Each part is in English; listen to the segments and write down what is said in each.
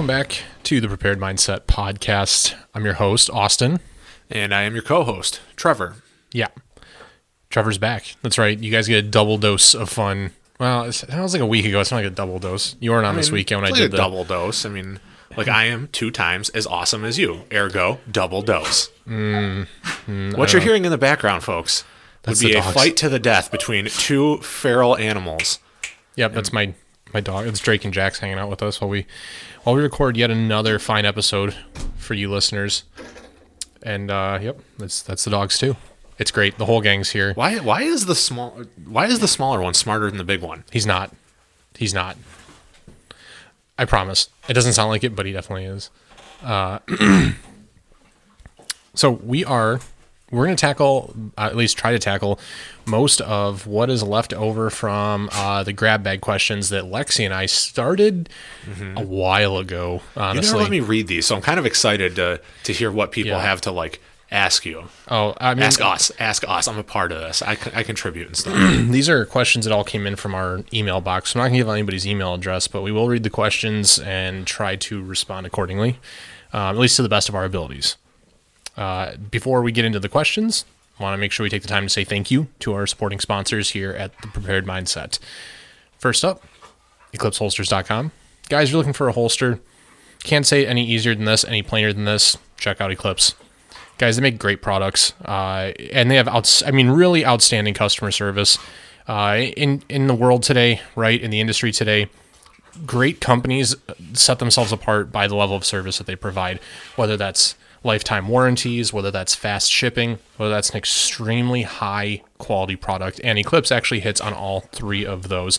welcome back to the Prepared Mindset podcast. I'm your host, Austin. And I am your co host, Trevor. Yeah. Trevor's back. That's right. You guys get a double dose of fun. Well, that was like a week ago. It's not like a double dose. You weren't on this weekend when I like did a the double dose. I mean, like I am two times as awesome as you. Ergo, double dose. Mm, mm, what you're hearing in the background, folks, would be a fight to the death between two feral animals. Yep, that's my my dog. It's Drake and Jack's hanging out with us while we while we record yet another fine episode for you listeners. And uh, yep, that's that's the dogs too. It's great. The whole gang's here. Why? Why is the small? Why is the smaller one smarter than the big one? He's not. He's not. I promise. It doesn't sound like it, but he definitely is. Uh, so we are. We're going to tackle, uh, at least try to tackle, most of what is left over from uh, the grab bag questions that Lexi and I started a while ago. You Honestly, never let me read these, so I'm kind of excited to to hear what people Yeah. have to like ask you. oh, I mean, Ask us. Ask us. I'm a part of this. I, I contribute and stuff. these are questions that all came in from our email box. I'm not going to give anybody's email address, but we will read the questions and try to respond accordingly, um, at least to the best of our abilities. Uh, before we get into the questions, I want to make sure we take the time to say thank you to our supporting sponsors here at the Prepared Mindset. First up, EclipseHolsters.com. Guys, you're looking for a holster. Can't say any easier than this, any plainer than this. Check out Eclipse guys they make great products uh, and they have outs- i mean really outstanding customer service uh, in in the world today right in the industry today great companies set themselves apart by the level of service that they provide whether that's lifetime warranties whether that's fast shipping whether that's an extremely high quality product and eclipse actually hits on all three of those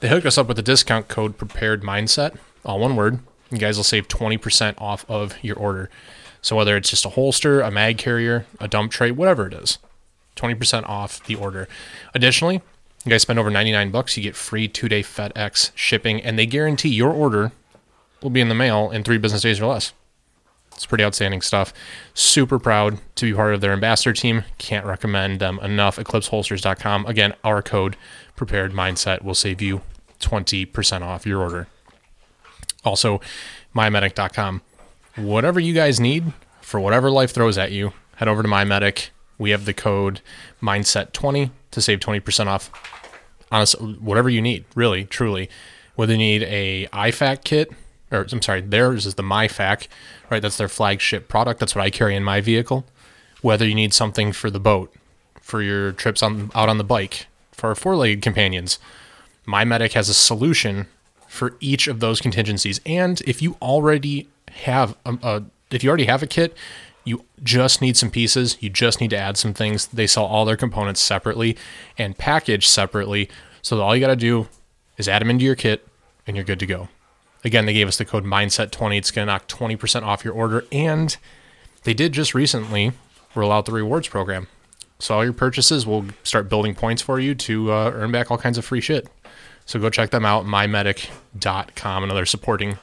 they hook us up with the discount code prepared mindset all one word you guys will save 20% off of your order so whether it's just a holster, a mag carrier, a dump tray, whatever it is, 20% off the order. Additionally, you guys spend over 99 bucks, you get free 2-day FedEx shipping and they guarantee your order will be in the mail in 3 business days or less. It's pretty outstanding stuff. Super proud to be part of their ambassador team. Can't recommend them enough. EclipseHolsters.com. Again, our code prepared mindset will save you 20% off your order. Also, mymedic.com whatever you guys need for whatever life throws at you, head over to MyMedic. We have the code mindset20 to save 20% off. Honestly, whatever you need, really, truly. Whether you need a IFAK kit, or I'm sorry, theirs is the MyFAK, right? That's their flagship product. That's what I carry in my vehicle. Whether you need something for the boat, for your trips on out on the bike, for our four-legged companions, MyMedic has a solution for each of those contingencies. And if you already have a, a if you already have a kit, you just need some pieces. You just need to add some things. They sell all their components separately and packaged separately. So all you got to do is add them into your kit and you're good to go. Again, they gave us the code mindset20. It's going to knock 20% off your order and they did just recently roll out the rewards program. So all your purchases will start building points for you to uh, earn back all kinds of free shit. So go check them out, mymedic.com, another supporting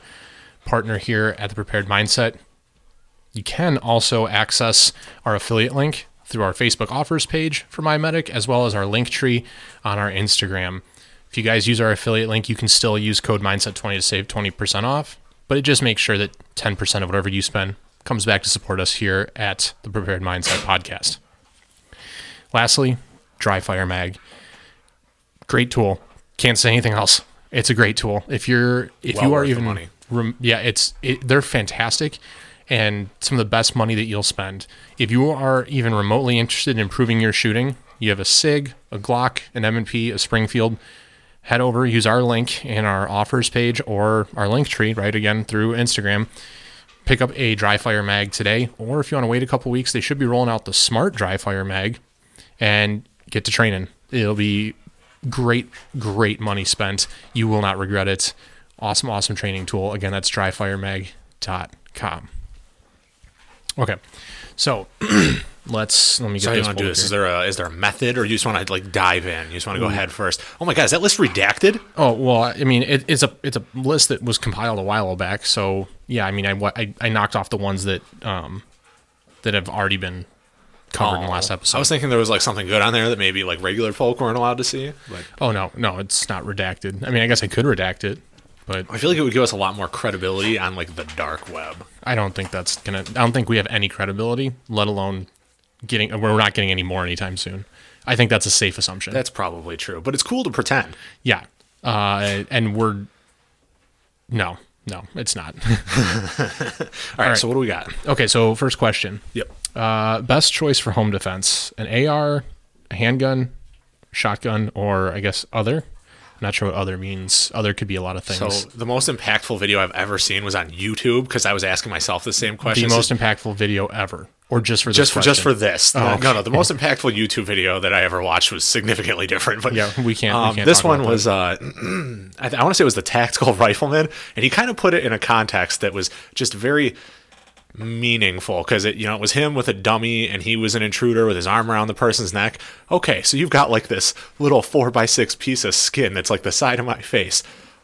partner here at the Prepared Mindset. You can also access our affiliate link through our Facebook offers page for MyMedic, as well as our link tree on our Instagram. If you guys use our affiliate link, you can still use code Mindset20 to save 20% off, but it just makes sure that 10% of whatever you spend comes back to support us here at the Prepared Mindset podcast. Lastly, Dry Fire Mag. Great tool. Can't say anything else. It's a great tool. If you're if Well you are even money. rem- yeah, it's it, they're fantastic and some of the best money that you'll spend. If you are even remotely interested in improving your shooting, you have a SIG, a Glock, an M&P, a Springfield, head over, use our link in our offers page or our link tree, right again through Instagram. Pick up a dry fire mag today, or if you want to wait a couple weeks, they should be rolling out the smart dry fire mag and get to training. It'll be great, great money spent. You will not regret it. Awesome, awesome training tool. Again, that's dryfiremag.com. Okay, so let's let me get So how do you want to do this? here. Is there a is there a method, or you just want to like dive in? You just want to go head first? Oh my god, is that list redacted? Oh well, I mean, it, it's a it's a list that was compiled a while back. So yeah, I mean, I I, I knocked off the ones that um that have already been covered in the last episode. I was thinking there was like something good on there that maybe like regular folk weren't allowed to see. But oh no, no, it's not redacted. I mean, I guess I could redact it. but I feel like it would give us a lot more credibility on like the dark web. I don't think that's gonna. I don't think we have any credibility, let alone getting. We're not getting any more anytime soon. I think that's a safe assumption. That's probably true, but it's cool to pretend. yeah, uh, and we're no, no, it's not. All right, right. so what do we got? okay, so first question: Yep. uh, best choice for home defense: an AR, a handgun, shotgun, or I guess other. I'm not sure what other means. Other could be a lot of things. So the most impactful video I've ever seen was on YouTube because I was asking myself the same question. the most impactful video ever, or just for this just for just for this. Oh, no, okay. no, no. The most impactful YouTube video that I ever watched was significantly different. But Yeah, we can't- we Um, can't this one was. Uh, I, th- I want to say it was the tactical rifleman, and he kind of put it in a context that was just very meaningful because it you know it was him with a dummy and he was an intruder with his arm around the person's neck. Okay so you've got like this little four by six piece of skin that's like the side of my face.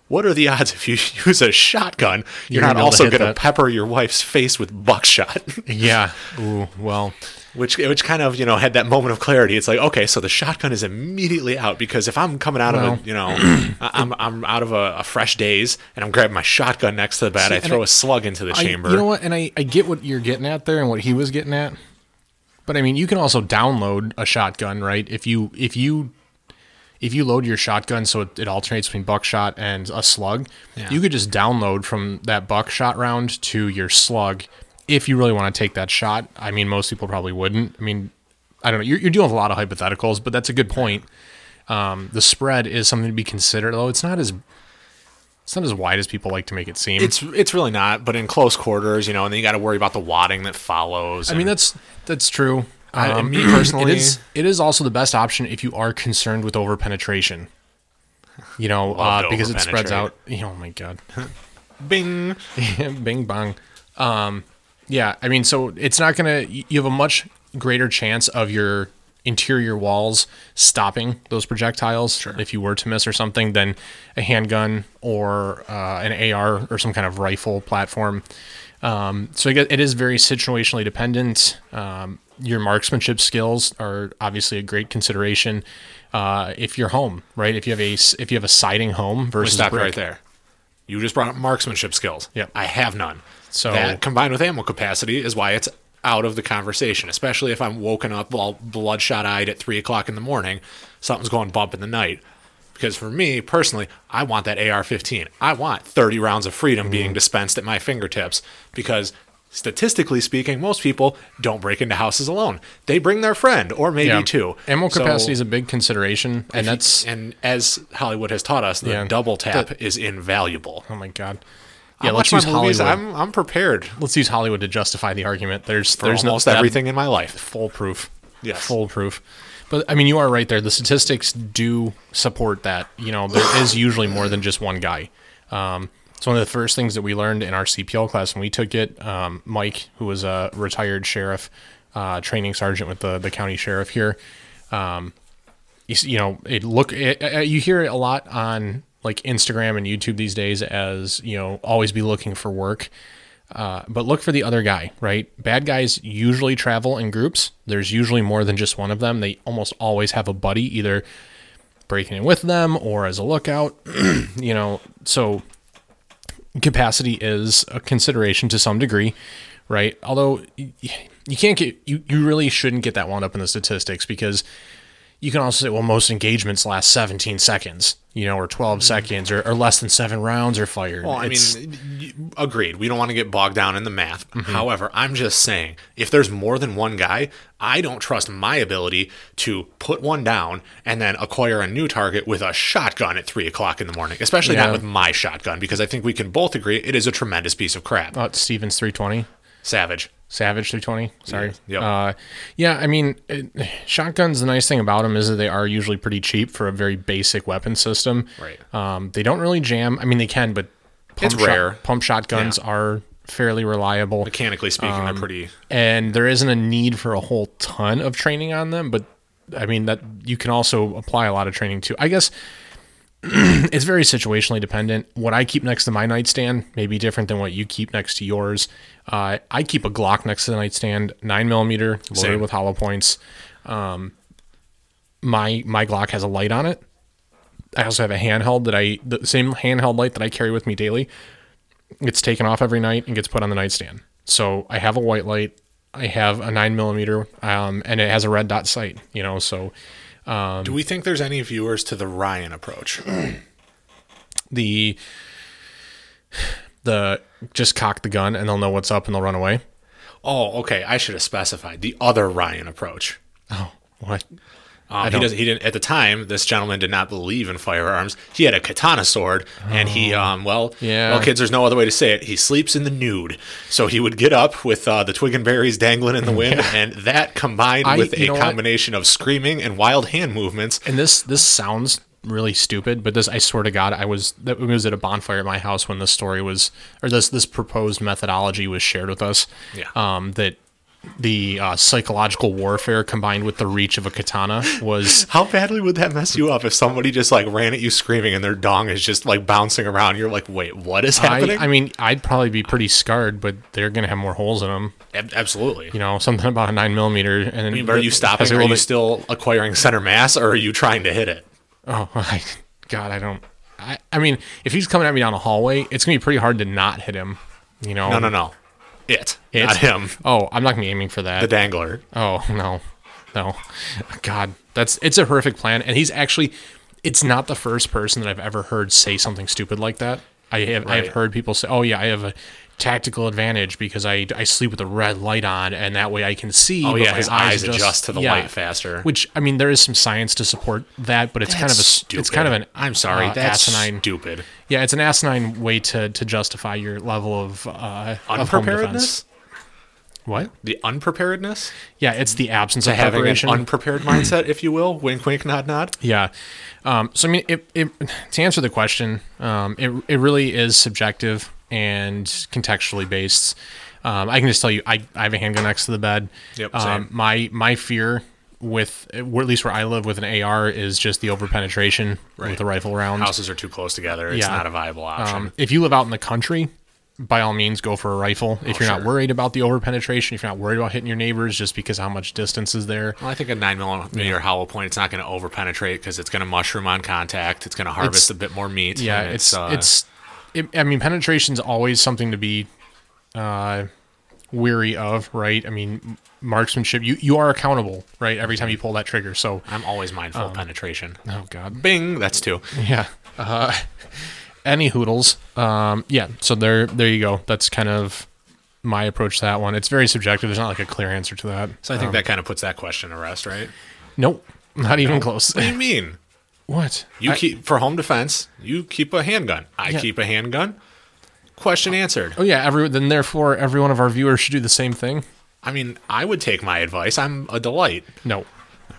What are the odds if you use a shotgun you're, You're not gonna be able to also going to pepper your wife's face with buckshot? Yeah. Ooh, well, which which kind of you know had that moment of clarity. It's like okay, so the shotgun is immediately out because if I'm coming out Well- of a you know I'm I'm out of a, a fresh days and I'm grabbing my shotgun next to the bed, I throw I- a slug into the I, chamber. you know what? And I, I get what you're getting at there and what he was getting at. But I mean, you can also download a shotgun, right? If you if you if you load your shotgun so it, it alternates between buckshot and a slug, Yeah. you could just download from that buckshot round to your slug if you really want to take that shot. I mean, most people probably wouldn't. I mean, I don't know. You're, you're dealing with a lot of hypotheticals, but that's a good point. Um, the spread is something to be considered, though. It's not as it's not as wide as people like to make it seem. It's it's really not, but in close quarters, you know, and then you got to worry about the wadding that follows. I mean, that's that's true. I- Um, me personally- it is it is also the best option if you are concerned with over penetration. You know, uh, because it spreads out. you know, Oh my god, Bing. Bing bong. Um, yeah, I mean, so it's not gonna. You you have a much greater chance of your interior walls stopping those projectiles if you were to miss or something than a handgun or uh, an AR or some kind of rifle platform. Um, so I guess it is very situationally dependent. Um, your marksmanship skills are obviously a great consideration. Uh, if you're home, right? If you have a if you have a siding home versus Stop brick. right there. You just brought up marksmanship skills. Yep. I have none. So- that combined with ammo capacity is why it's out of the conversation. Especially if I'm woken up all bloodshot eyed at three o'clock in the morning, something's going bump in the night. Because for me personally, I want that AR-15. I want 30 rounds of freedom Mm-hmm. being dispensed at my fingertips. Because statistically speaking, most people don't break into houses alone. They bring their friend or maybe Yeah. two. Ammo So- capacity is a big consideration, and that's and as Hollywood has taught us, the Yeah. double tap is invaluable. oh my god. I Yeah, let's watch use. Hollywood. I'm I'm prepared let's use Hollywood to justify the argument. There's for there's almost no everything in my life. foolproof. Yes. foolproof. But I mean, you are right there. The statistics do support that. You know, there is usually more than just one guy. Um, it's one of the first things that we learned in our CPL class when we took it. Um, Mike, who was a retired sheriff, uh, training sergeant with the the county sheriff here. Um, you, you know, it look it, uh, you hear it a lot on like Instagram and YouTube these days as you know, always be looking for work. Uh, but look for the other guy, right? Bad guys usually travel in groups. There's usually more than just one of them. They almost always have a buddy, either breaking in with them or as a lookout. you know, so capacity is a consideration to some degree, right? Although you can't get you you really shouldn't get that wound up in the statistics because you can also say, well, most engagements last 17 seconds, you know, or 12 seconds, or, or less than seven rounds are fired. Mm-hmm. Well, I It's- mean, agreed. We don't want to get bogged down in the math. Mm-hmm. However, I'm just saying, if there's more than one guy, I don't trust my ability to put one down and then acquire a new target with a shotgun at three o'clock in the morning. Especially Yeah. not with my shotgun, because I think we can both agree it is a tremendous piece of crap. it's Stevens 320. Savage. Savage 320. Sorry. Yep. Uh, yeah, I mean, it, shotguns. The nice thing about them is that they are usually pretty cheap for a very basic weapon system. Right. Um, they don't really jam. I mean, they can, but pump It's shot- rare. pump shotguns Yeah. are fairly reliable, Mechanically speaking, Um, they're pretty. and there isn't a need for a whole ton of training on them. But I mean, that you can also apply a lot of training to. I guess it's very situationally dependent. What I keep next to my nightstand may be different than what you keep next to yours. Uh, I keep a Glock next to the nightstand, nine millimeter, loaded Same. with hollow points. Um, my my Glock has a light on it, I also have a handheld that I the same handheld light that I carry with me daily. It's taken off every night and gets put on the nightstand. So I have a white light. I have a nine millimeter, um, and it has a red dot sight. You know, so Um, Do we think there's any viewers to the Ryan approach? the the just cock the gun and they'll know what's up and they'll run away. oh, okay. I should have specified the other Ryan approach. Oh, what? Um, he does. He didn't at the time. This gentleman did not believe in firearms. He had a katana sword, and he, um, well, Oh. Yeah. well, kids, there's no other way to say it. He sleeps in the nude. So he would get up with uh, the twig and berries dangling in the wind, and that combined I- with a know what? combination of screaming and wild hand movements. And this this sounds really stupid, but this I swear to God, I was that was at a bonfire at my house when this story was or this this proposed methodology was shared with us. Yeah. Um, that the uh, psychological warfare combined with the reach of a katana was How badly would that mess you up if somebody just like ran at you screaming and their dong is just like bouncing around? You're like, wait, what is happening? I, I mean, I'd probably be pretty scarred, but they're gonna have more holes in them. Absolutely. You know, something about a nine millimeter. And I mean, are you stopping? Are you still acquiring center mass, or are you trying to hit it? Oh, my God, I don't. I, I mean, if he's coming at me down a hallway, it's gonna be pretty hard to not hit him. You know, No, no, no. It, It? not him. Oh, I'm not gonna be aiming for that. The dangler. Oh no, no, God, that's it's a horrific plan, and he's actually, it's not the first person that I've ever heard say something stupid like that. I have Right. I've heard people say, "Oh yeah, I have a tactical advantage because I I sleep with a red light on, and that way I can see." Oh yeah, his eyes adjust, to the light faster. Which I mean, there is some science to support that, but it's kind of a That's it's kind of an I'm sorry, uh, that's asinine. stupid. Yeah, it's an asinine way to to justify your level of uh, of. Unpreparedness. What? The unpreparedness. Yeah, it's the absence To of having an unprepared mindset, if you will. Wink, wink, nod, nod. Yeah. Um, so I mean, it, it, to answer the question, um, it it really is subjective and contextually based. Um, I can just tell you, I, I have a handgun next to the bed. Yep, Um, my my fear with, or at least where I live with an AR, is just the over penetration with a rifle round. Houses are too close together. It's Yeah. not a viable option. Um, if you live out in the country, by all means, go for a rifle. If you're not Oh, worried about the over penetration, if you're not worried about hitting your neighbors, just because how much distance is there. well, I think a nine millimeter hollow point. It's not going to over penetrate because it's going to mushroom on contact. It's going to harvest It's- a bit more meat. Yeah, and it's uh, it's. It, I mean, penetration's always something to be uh, weary of, right? I mean, marksmanship. You you are accountable, right? Every time you pull that trigger. So, I'm always mindful Um, of penetration. oh god, Bing. That's two. yeah. Uh, any hoodles? Um, yeah. So there there you go. That's kind of my approach to that one. It's very subjective. There's not like a clear answer to that. So I think that kind of puts that question to rest, right? Nope, not even close. What do you mean? what? You I- keep for home defense. You keep a handgun. I Yeah. keep a handgun. Question answered. Oh yeah. Every then therefore every one of our viewers should do the same thing. I mean, I would take my advice. I'm a delight. No.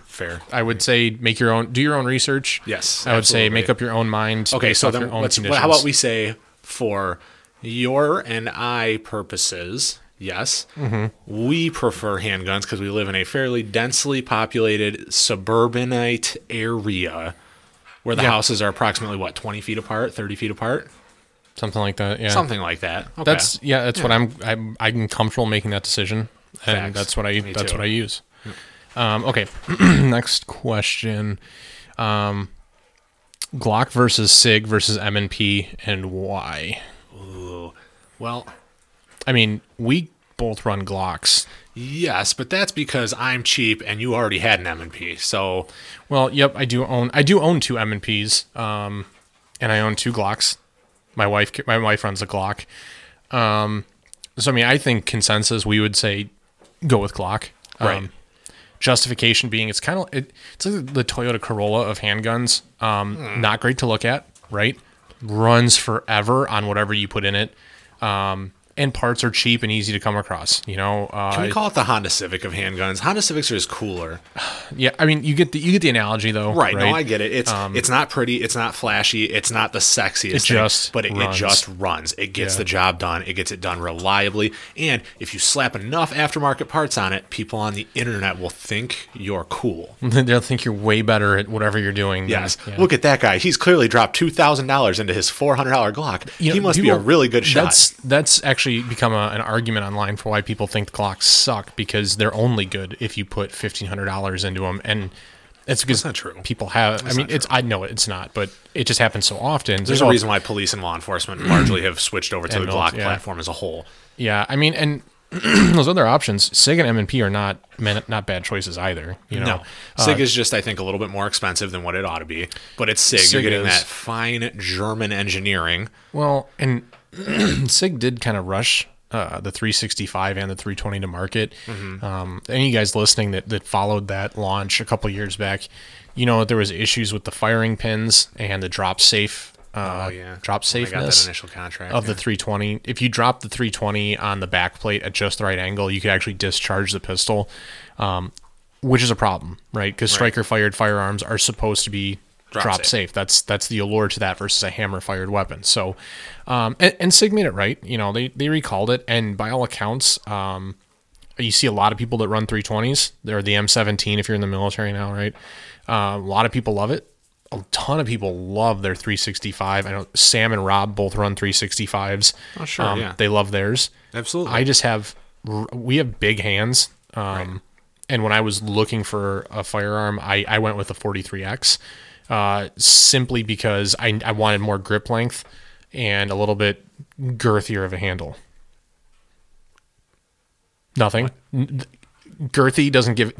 Fair. I would say make your own, do your own research. Yes, I would say make up your own mind. Okay, based so then your own let's, how about we say for your and I purposes, yes, Mm-hmm. we prefer handguns because we live in a fairly densely populated suburbanite area where the Yeah. houses are approximately what 20 feet apart 30 feet apart something like that? Yeah, something like that okay. That's yeah. That's what I'm. I'm. I'm comfortable making that decision, and Facts. that's what I. Me That's too. what I use. Um, okay. Next question. Um, Glock versus Sig versus M and P, and why? Ooh. well I mean, we both run Glocks. yes but that's because i'm cheap and you already had an m&p so Well, yep, I do own. I do own two M and Ps, um, and I own two Glocks. My wife, my wife runs a Glock. Um, so I mean, I think consensus we would say go with Glock. Um, Right. Justification being it's kind of it, it's like the Toyota Corolla of handguns. Um, Hmm. Not great to look at, right? Runs forever on whatever you put in it. Um, and parts are cheap and easy to come across. You know, uh, can we call it the honda civic of handguns honda civics are just cooler yeah. I mean, you get the you get the analogy though, Right, right? no, I get it. It's it's not pretty, it's not flashy, it's not the sexiest It thing, just but it, it just runs. It gets Yeah. the job done. It gets it done reliably. And if you slap enough aftermarket parts on it, people on the internet will think you're cool. They'll think you're way better at whatever you're doing. than- Yes. yeah. Look at that guy. He's clearly dropped two thousand dollars into his four hundred dollar Glock. You know, he must be a really good shot. That's that's actually become a, an argument online for why people think Glocks suck because they're only good if you put fifteen hundred dollars into them. And It's because not true. people have. I mean, it's I know it's not, but it just happens so often. There's a reason why police and law enforcement largely have switched over to the Glock yeah. platform as a whole. Yeah, I mean, and those other options, Sig and M and P are not man- not bad choices either. You know, No, Sig is just I think a little bit more expensive than what it ought to be, but it's Sig. You're getting is. that fine German engineering. Well, and Sig did kind of rush uh, the 365 and the 320 to market. Mm-hmm. Um, any of you guys listening that, that followed that launch a couple years back, you know there was issues with the firing pins and the drop safe. Uh, Oh, yeah. drop When got that safeness initial contract, of the 320. If you drop the 320 on the back plate at just the right angle, you could actually discharge the pistol, um, which is a problem, right? Because striker fired firearms are supposed to be Drop drop, safe. safe. That's that's the allure to that versus a hammer fired weapon. So, um, and, and Sig made it right. You know, they they recalled it, and by all accounts, um, you see a lot of people that run 320s. They're the M17 if you're in the military now, right? Uh, a lot of people love it. A ton of people love their 365. I know Sam and Rob both run 365s. Oh, sure, yeah. They love theirs. Absolutely. I just have we have big hands. Um, and when I was looking for a firearm, I, I went with a 43X, uh, simply because I, I wanted more grip length and a little bit girthier of a handle. Nothing. N- Girthy doesn't give.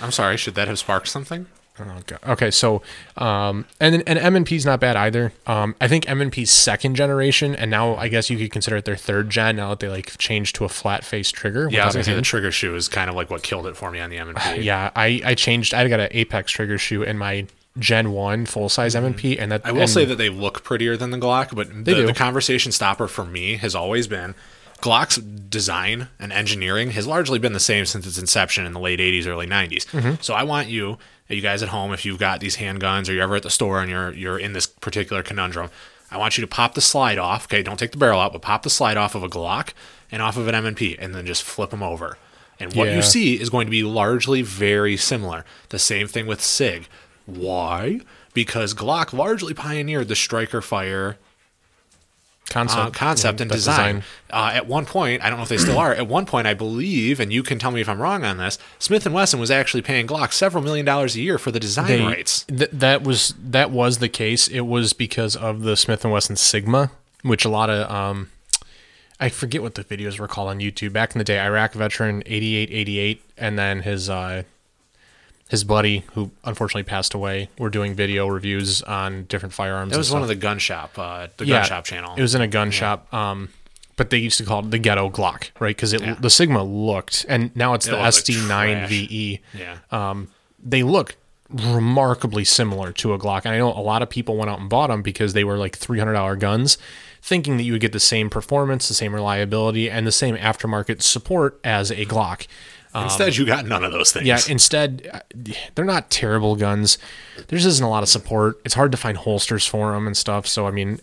I'm sorry. Should that have sparked something? Okay. Okay. So, um, and and M and P's not bad either. Um, I think M and P's second generation, and now I guess you could consider it their third gen. Now that they like changed to a flat face trigger. Yeah, I was gonna say the trigger shoe is kind of like what killed it for me on the M&P. Yeah, I, I changed. I got an Apex trigger shoe in my Gen One full size M and P, and that Mm-hmm. I will and say that they look prettier than the Glock, but the, do. the conversation stopper for me has always been Glock's design and engineering has largely been the same since its inception in the late 80s, early 90s. Mm-hmm. So I want you, you guys at home, if you've got these handguns or you're ever at the store and you're you're in this particular conundrum, I want you to pop the slide off. Okay, don't take the barrel out, but pop the slide off of a Glock and off of an M&P, and then just flip them over. And what Yeah. you see is going to be largely very similar. The same thing with Sig. Why? Because Glock largely pioneered the striker fire concept, uh, concept yeah, and that design. Uh, at one point, I don't know if they still are. At one point, I believe, and you can tell me if I'm wrong on this. Smith and Wesson was actually paying Glock several million dollars a year for the design They- rights. th- that was that was the case. It was because of the Smith and Wesson Sigma, which a lot of um, I forget what the videos were called on YouTube back in the day. Iraq veteran, eighty eight eighty eight, and then his uh, his buddy who unfortunately passed away. Were doing video reviews on different firearms. That was one of the gun shop, uh, the gun shop channel. It was in a gun shop. Um, but they used to call it the ghetto Glock, right? Because it the Sigma looked, and now it's the looked like SD9 trash. VE. yeah. Um, they look remarkably similar to a Glock. And I know a lot of people went out and bought them because they were like $300 guns, thinking that you would get the same performance, the same reliability, and the same aftermarket support as a Glock. Instead, you got none of those things. Um, Yeah, instead, uh, they're not terrible guns. There just isn't a lot of support. It's hard to find holsters for them and stuff. So, I mean,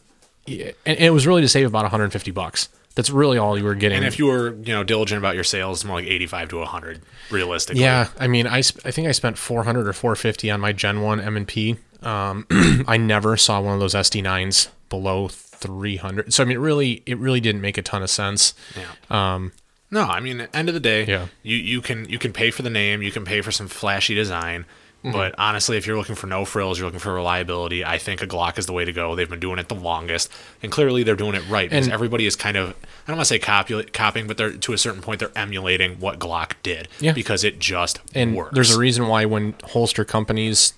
and, and it was really to save about 150 bucks. That's really all you were getting. and if you were, you know, diligent about your sales, more like 85 to 100, realistically. Yeah, I mean, I, sp- I think I spent 400 or 450 on my Gen 1 M&P. Um, I never saw one of those SD9s below 300. So I mean, it really it really didn't make a ton of sense. Yeah. Um, No, I mean, at the end of the day, Yeah. you, you can you can pay for the name, you can pay for some flashy design, Mm-hmm. but honestly, if you're looking for no frills, you're looking for reliability. I think a Glock is the way to go. They've been doing it the longest, and clearly they're doing it right because And- everybody is kind of I don't want to say copy, copying, but they're to a certain point they're emulating what Glock did Yeah. because it just and works. there's a reason why when holster companies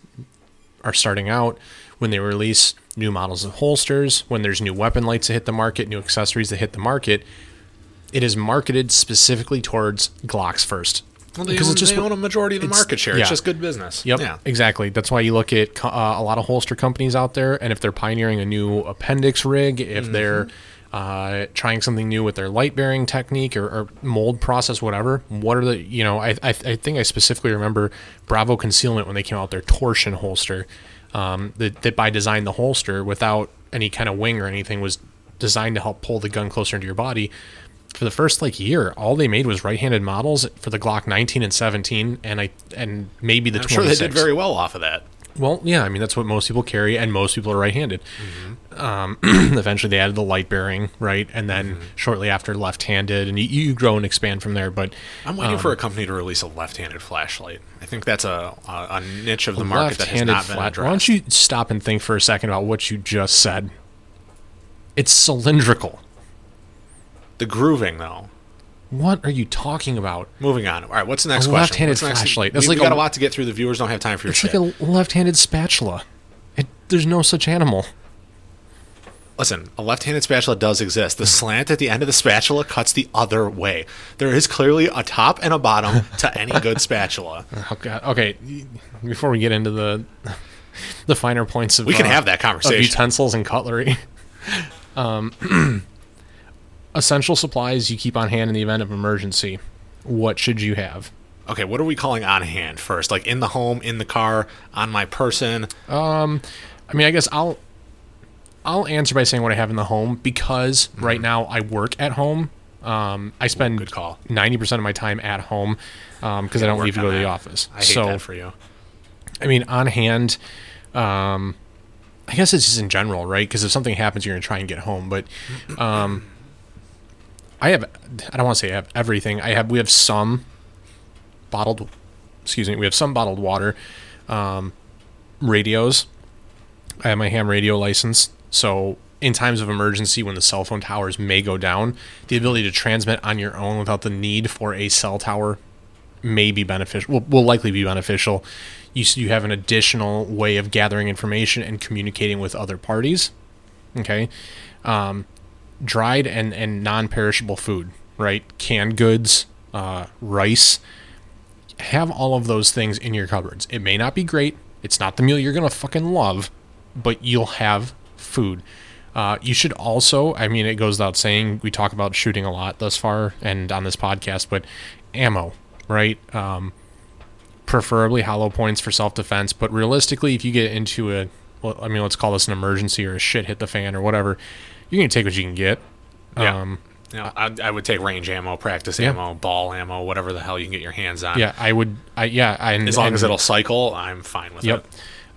are starting out, when they release new models of holsters, when there's new weapon lights that hit the market, new accessories that hit the market, it is marketed specifically towards Glocks first. well, because own, it's just they own a majority of the market share. yeah. It's just good business. Yep, Yeah. exactly. That's why you look at uh, a lot of holster companies out there, and if they're pioneering a new appendix rig, if Mm-hmm. they're uh, trying something new with their light bearing technique or, or mold process, whatever. What are the you know? I, I I think I specifically remember Bravo Concealment when they came out their torsion holster. Um, that, that by design the holster without any kind of wing or anything was designed to help pull the gun closer into your body for the first like year, all they made was right-handed models for the Glock 19 and 17, and I and maybe the I'm 26. sure they did very well off of that. Well, yeah, I mean that's what most people carry, and most people are right-handed. Um, eventually, they added the light bearing, right, and then shortly after, left-handed, and you, you grow and expand from there. But I'm waiting Um, for a company to release a left-handed flashlight. I think that's a a, a niche of the market that has not been flat. addressed. Why don't you stop and think for a second about what you just said? It's cylindrical. The grooving, though. What are you talking about? Moving on. All right, what's the next A question? left-handed What's the next- flashlight. That's we, we like got a- lot to get through. The viewers don't have time for your It's shit. like a left-handed spatula. It, there's no such animal. Listen, a left-handed spatula does exist. The slant at the end of the spatula cuts the other way. There is clearly a top and a bottom to any good spatula. Oh God. Okay. Before we get into the the finer points of We can uh, have that conversation. of utensils and cutlery. Um, essential supplies you keep on hand in the event of emergency. What should you have? Okay, what are we calling on hand first? Like in the home, in the car, on my person? Um, I mean, I guess I'll I'll answer by saying what I have in the home because right now I work at home. Um, I spend Mm-hmm. good call. ninety percent of my time at home um because I don't leave to go to the office. I hate so that for you. I mean, on hand, um, I guess it's just in general, right? Because if something happens, you're gonna try and get home. But um, I have, I don't want to say I have everything. I have, we have some bottled, excuse me, we have some bottled water, um, radios. I have my ham radio license, so in times of emergency, when the cell phone towers may go down, the ability to transmit on your own without the need for a cell tower may be beneficial will, will likely be beneficial you, you have an additional way of gathering information and communicating with other parties okay um, dried and, and non-perishable food right? Canned goods uh, rice. Have all of those things in your cupboards. It may not be great. It's not the meal you're gonna fucking love but you'll have food. Uh, you should also i mean it goes without saying we talk about shooting a lot thus far and on this podcast but ammo right? Um, preferably hollow points for self-defense but realistically if you get into a well, i mean let's call this an emergency or a shit hit the fan or whatever you're gonna take what you can get Yeah. um, You know, I, I would take range ammo, practice Yeah. ammo, ball ammo, whatever the hell you can get your hands on. yeah i would i yeah I, As long and- as it'll cycle, I'm fine with Yep. it.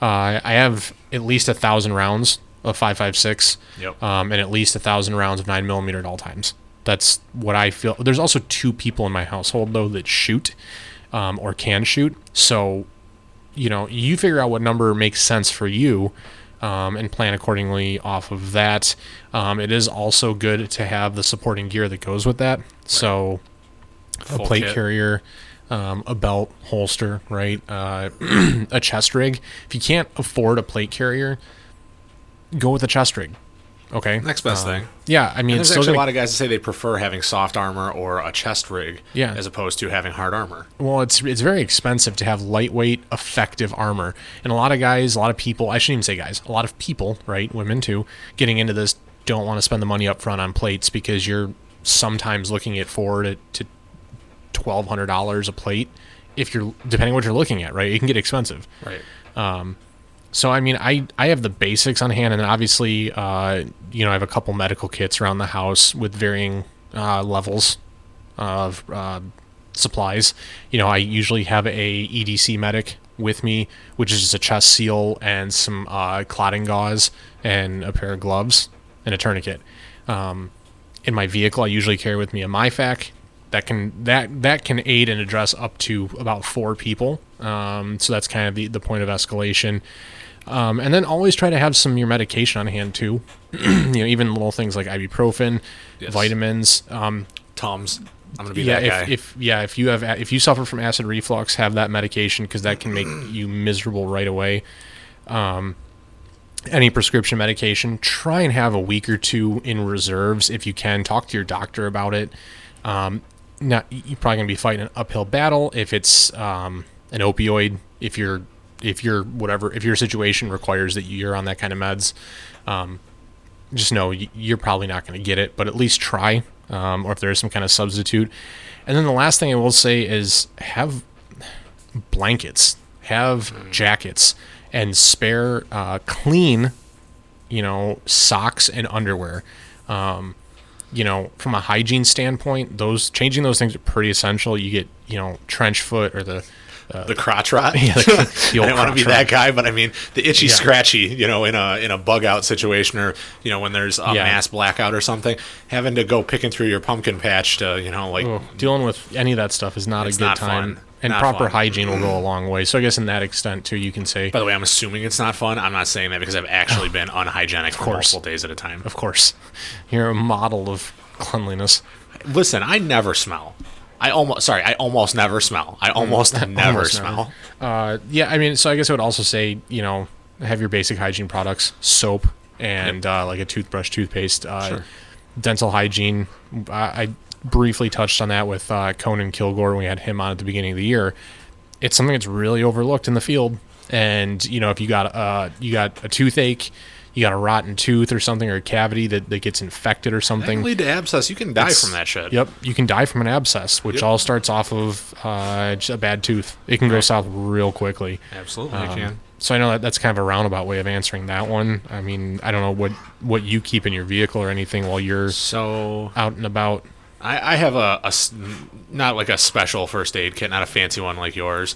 Uh, I have at least a thousand rounds of 5.56. Yep. Um, and at least a thousand rounds of nine millimeter at all times. That's what I feel. There's also two people in my household though that shoot, um, or can shoot. So, you know, you figure out what number makes sense for you. Um, and plan accordingly off of that. Um, it is also good to have the supporting gear that goes with that. So, a plate kit. carrier, um, a belt holster, right? Uh, a chest rig. If you can't afford a plate carrier, go with a chest rig. Okay. Next best Um, thing. Yeah, I mean, And it's there's still actually gonna, a lot of guys that say they prefer having soft armor or a chest rig Yeah. as opposed to having hard armor. well, it's it's very expensive to have lightweight, effective armor, and a lot of guys, a lot of people, I shouldn't even say guys, a lot of people, right, women too, getting into this don't want to spend the money up front on plates because you're sometimes looking at four to, to twelve hundred dollars a plate. If you're depending what you're looking at, right, it can get expensive. Right. So I mean, I I have the basics on hand, and obviously, uh, you know, I have a couple medical kits around the house with varying uh, levels of uh, supplies. You know, I usually have a EDC medic with me, which is just a chest seal and some uh, clotting gauze and a pair of gloves and a tourniquet. Um, in my vehicle, I usually carry with me a MyFAK that can that that can aid and address up to about four people. Um, so that's kind of the, the point of escalation. Um, and then always try to have some of your medication on hand too. you know, even little things like ibuprofen, Yes. vitamins. Um, Tums. I'm gonna be yeah, that if, guy. if yeah, if you have if you suffer from acid reflux, have that medication because that can make you miserable right away. Um, any prescription medication, try and have a week or two in reserves if you can. Talk to your doctor about it. Um, not you're probably gonna be fighting an uphill battle if it's um, an opioid. If you're if you're whatever if your situation requires that you're on that kind of meds, um, just know you're probably not going to get it, but at least try, um, or if there's some kind of substitute. And then the last thing I will say is have blankets, have jackets, and spare uh, clean, you know, socks and underwear. Um, you know, from a hygiene standpoint, those changing those things are pretty essential. You get, you know, trench foot or the Uh, the crotch rot. yeah, the- the I didn't want to be crotch that guy, but I mean the itchy, Yeah. scratchy. You know, in a in a bug out situation, or you know when there's a Yeah. mass blackout or something, having to go picking through your pumpkin patch to you know like dealing with any of that stuff is not a good not time. fun. And Not proper fun. hygiene will go a long way. So I guess in that extent too, you can say, By the way, I'm assuming it's not fun. I'm not saying that because I've actually been unhygienic for multiple days at a time. of course, you're a model of cleanliness. Listen, I never smell. I almost sorry, I almost never smell. I almost never Mm. Almost smell. Uh, yeah, I mean, so I guess I would also say, you know, have your basic hygiene products, soap and uh, like a toothbrush, toothpaste, uh, Sure. dental hygiene. I, I briefly touched on that with uh, Conan Kilgore when we had him on at the beginning of the year. It's something that's really overlooked in the field, and you know, if you got uh, you got a toothache, you got a rotten tooth or something, or a cavity that, that gets infected or That something. can lead to abscess. You can die It's- from that shit. Yep, you can die from an abscess, which Yep. all starts off of uh, a bad tooth. It can go Right. south real quickly. Absolutely, Um, can. So I know that that's kind of a roundabout way of answering that one. I mean, I don't know what what you keep in your vehicle or anything while you're So out and about. I, I have a, a not like a special first aid kit, not a fancy one like yours,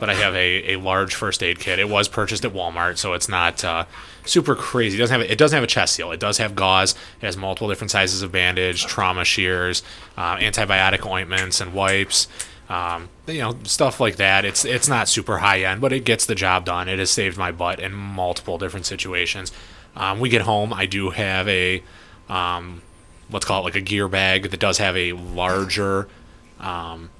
but I have a, a large first aid kit. It was purchased at Walmart, so it's not uh, super crazy. It doesn't have it doesn't have a chest seal. It does have gauze. It has multiple different sizes of bandage, trauma shears, uh, antibiotic ointments, and wipes. Um, you know stuff like that. It's it's not super high end, but it gets the job done. It has saved my butt in multiple different situations. Um, we get home, I do have a um, let's call it like a gear bag that does have a larger um,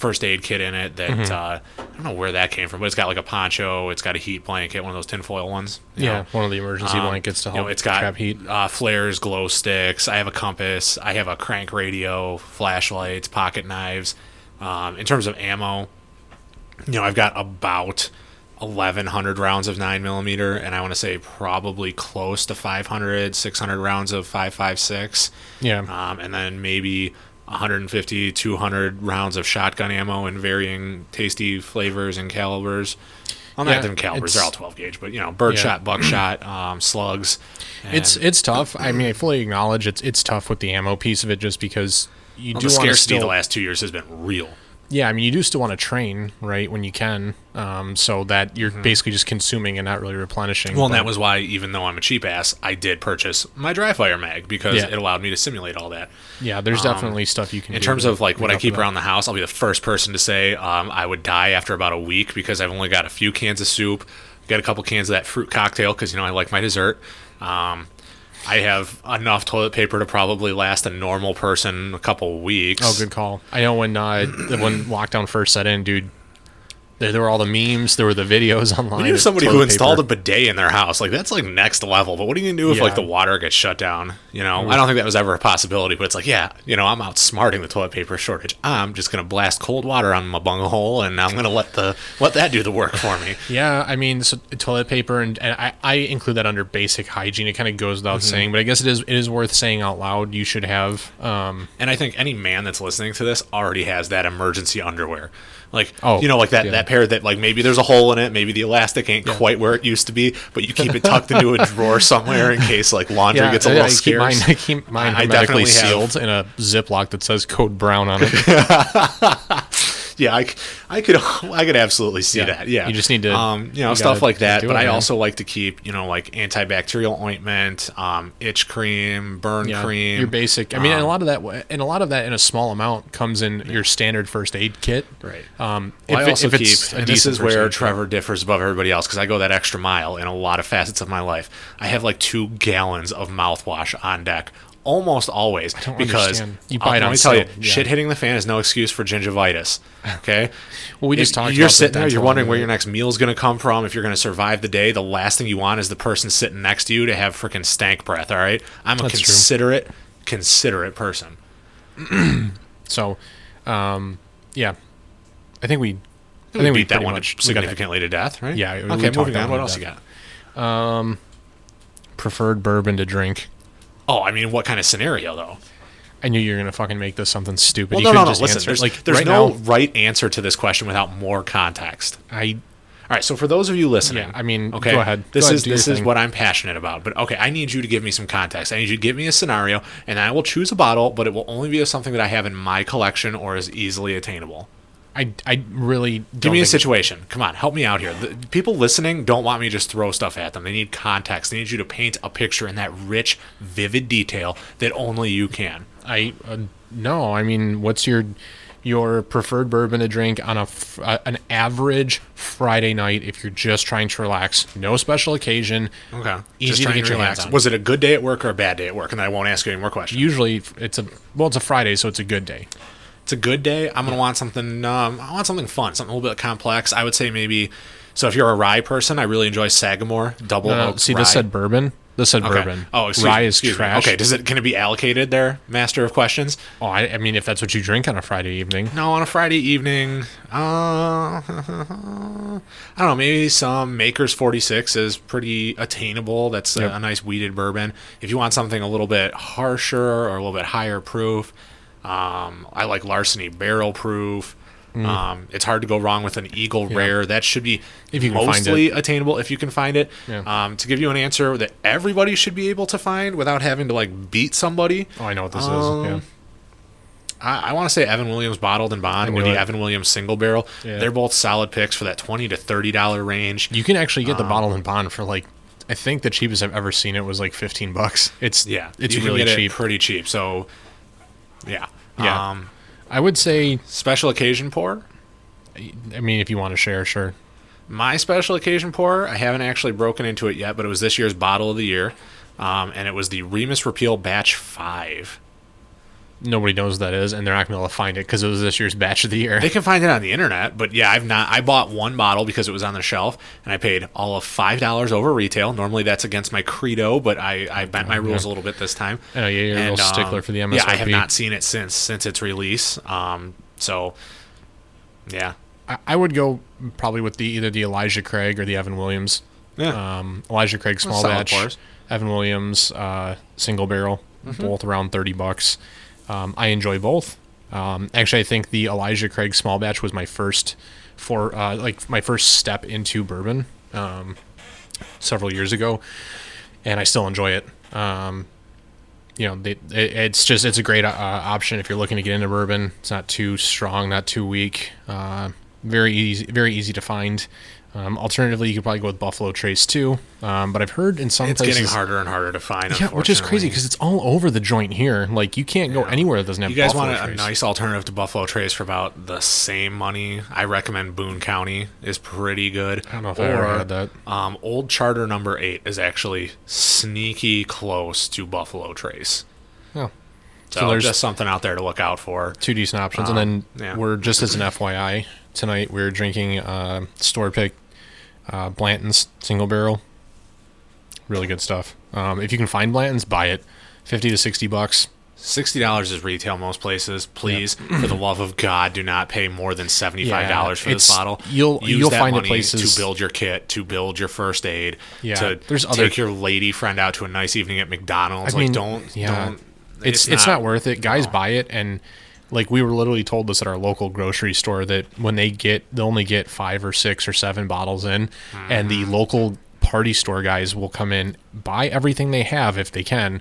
first aid kit in it that Mm-hmm. uh, I don't know where that came from, but it's got like a poncho, it's got a heat blanket, one of those tinfoil ones. Yeah, know. one of the emergency Um, blankets to you know, it's got trap heat. Uh, flares, glow sticks. I have a compass. I have a crank radio, flashlights, pocket knives. Um, in terms of ammo, you know, I've got about 1,100 rounds of 9 millimeter, and I want to say probably close to 500, 600 rounds of 5.56 Yeah, um, and then maybe 150, 200 rounds of shotgun ammo in varying tasty flavors and calibers. Well, not Yeah, different calibers; they're all 12 gauge, but you know, birdshot, buckshot, um, slugs. it's it's tough. I mean, I fully acknowledge it's it's tough with the ammo piece of it, just because you well, do the scarcity still. the last two years has been real. Yeah, I mean, you do still want to train right when you can, um, so that you're basically just consuming and not really replenishing. Mm-hmm. Well, and that was why, even though I'm a cheap ass, I did purchase my dry fire mag because Yeah. it allowed me to simulate all that. yeah. There's definitely stuff you can. um, In terms of like what I keep around the house, I'll be the first person to say um, I would die after about a week because I've only got a few cans of soup, got a couple cans of that fruit cocktail because you know I like my dessert. Um, I have enough toilet paper to probably last a normal person a couple weeks. Oh, good call. I know when uh, when lockdown first set in, dude. There, there were all the memes. There were the videos online. We knew somebody who installed paper. a bidet in their house. Like that's like next level. But what are you gonna do if Yeah. like the water gets shut down? You know, I don't think that was ever a possibility. But it's like, yeah, you know, I'm outsmarting the toilet paper shortage. I'm just gonna blast cold water on my bunghole, and I'm gonna let the let that do the work for me. Yeah, I mean, so toilet paper, and, and I, I include that under basic hygiene. It kind of goes without Mm-hmm. saying, but I guess it is it is worth saying out loud. You should have. Um, And I think any man that's listening to this already has that emergency underwear. Like, Oh, you know, like that, yeah. that pair that, like, maybe there's a hole in it, maybe the elastic ain't quite where it used to be, but you keep it tucked into a drawer somewhere in case, like, laundry gets a I- little I keep mine, I keep mine I definitely have- sealed in a Ziploc that says code brown on it. yeah, I, I could, I could absolutely see Yeah. that. Yeah, You just need to- um, you know, you stuff like that. But it, I man. also like to keep, you know, like antibacterial ointment, um, itch cream, burn Yeah, cream. your basic. I mean, and a um, lot of that, and a lot of that in a small amount comes in your standard first aid kit. Right. Um, Well, if, I also if keep, and this is where aid kit. Trevor differs above everybody else because I go that extra mile in a lot of facets of my life. I have like two gallons of mouthwash on deck almost always don't because understand. You I'll- buy it let on tell you, yeah. shit hitting the fan is no excuse for gingivitis. Okay, Well, we just If talked You're about sitting there, you're wondering where your next meal is going to come from. If you're going to survive the day, the last thing you want is the person sitting next to you to have freaking stank breath. All right, I'm a That's true. considerate, considerate person. So, um, yeah, I think we. I We think we beat that one significantly to death, right? Yeah, we- we Okay, moving on. What else you death. got? preferred bourbon to drink. Oh, I mean, what kind of scenario though? I knew you were gonna fucking make this something stupid. Well, you no, no, no. just Listen, answer. there's, like there's right no now, right answer to this question without more context. I All right, so for those of you listening, Yeah, I mean, okay, go ahead. This Go is this is thing. what I'm passionate about. But okay, I need you to give me some context. I need you to give me a scenario, and I will choose a bottle, but it will only be of something that I have in my collection or is easily attainable. I, I really don't Give me a situation. Come on, help me out here. The people listening don't want me to just throw stuff at them. They need context. They need you to paint a picture in that rich, vivid detail that only you can. I uh, no. I mean, what's your your preferred bourbon to drink on a uh, an average Friday night if you're just trying to relax, no special occasion. Okay. Easy Just to your hands. Was it a good day at work or a bad day at work? And I won't ask you any more questions. Usually, it's a well, it's a Friday, so it's a good day. It's a good day. I'm gonna want something. Um, I want something fun, something a little bit complex. I would say maybe. So if you're a rye person, I really enjoy Sagamore double No, oak Uh, see, rye. this said bourbon. This said Okay. bourbon. Oh, excuse, rye is excuse me. trash. Okay, does it can it be allocated there, Master of Questions? Oh, I, I mean, if that's what you drink on a Friday evening, No, on a Friday evening. Uh, I don't know. Maybe some Maker's 46 is pretty attainable. That's a, a nice wheated bourbon. If you want something a little bit harsher or a little bit higher proof, um, I like Larceny Barrel Proof. Mm. Um, it's hard to go wrong with an Eagle Rare. That should be If you can find mostly attainable if you can find it. Yeah. Um, to give you an answer that everybody should be able to find without having to like beat somebody. oh, I know what this Um, is. Yeah. I, I want to say Evan Williams bottled and bond knew the. Evan Williams single barrel. Yeah. They're both solid picks for that twenty to thirty dollar range. You can actually Um, get the bottled and bond for like, I think the cheapest I've ever seen it was like fifteen bucks. It's Yeah, it's you can really get cheap. It pretty cheap. So, yeah, Yeah. Um, I would say, special occasion pour. I mean, if you want to share, sure. My special occasion pour. I haven't actually broken into it yet, but it was this year's bottle of the year, um, and it was the Remus Repeal Batch Five. Nobody knows what that is, and they're not going to be able to find it because it was this year's batch of the year. They can find it on the internet, but yeah, I've not. I bought one bottle because it was on the shelf, and I paid all of five dollars over retail. Normally, that's against my credo, but I, I bent my rules a little bit this time. I know, yeah, you're a And, real stickler um, for the MSRP. Yeah, I have not seen it since since its release. Um, so yeah, I, I would go probably with the either the Elijah Craig or the Evan Williams. yeah. Um, Elijah Craig small batch. Evan Williams uh, single barrel, Mm-hmm. both around thirty bucks. Um, I enjoy both. Um, actually, I think the Elijah Craig small batch was my first for uh, like my first step into bourbon um, several years ago, and I still enjoy it. Um, you know, they, it, it's just it's a great uh, option if you're looking to get into bourbon. It's not too strong, not too weak. Uh, very easy, very easy to find. Um, alternatively, you could probably go with Buffalo Trace too. Um, but I've heard in some places. it's places, getting harder and harder to find. yeah, which is crazy because it's all over the joint here. Like you can't go anywhere that doesn't have. You guys Buffalo want a, a nice alternative to Buffalo Trace for about the same money? I recommend Boone County is pretty good. I don't know if I ever had that. Um, Old Charter Number Eight is actually sneaky close to Buffalo Trace. Oh. So, So there's- just something out there to look out for. two decent options. Um, and then yeah. we're just as an FYI tonight we're drinking uh, store pick uh, Blanton's single barrel. Really good stuff. Um, if you can find Blanton's, buy it. Fifty to sixty bucks. Sixty dollars is retail most places. Please, for the love of God, do not pay more than seventy-five dollars Yeah, for this bottle. you'll- Use you'll that find places- to build your kit, to build your first aid. Yeah, to there's other- take your lady friend out to a nice evening at McDonald's. I like, mean, don't, yeah. don't. It's it's not, worth it. Guys buy it and like we were literally told this at our local grocery store that when they get they only get five or six or seven bottles in and the Mm-hmm. local party store guys will come in buy everything they have if they can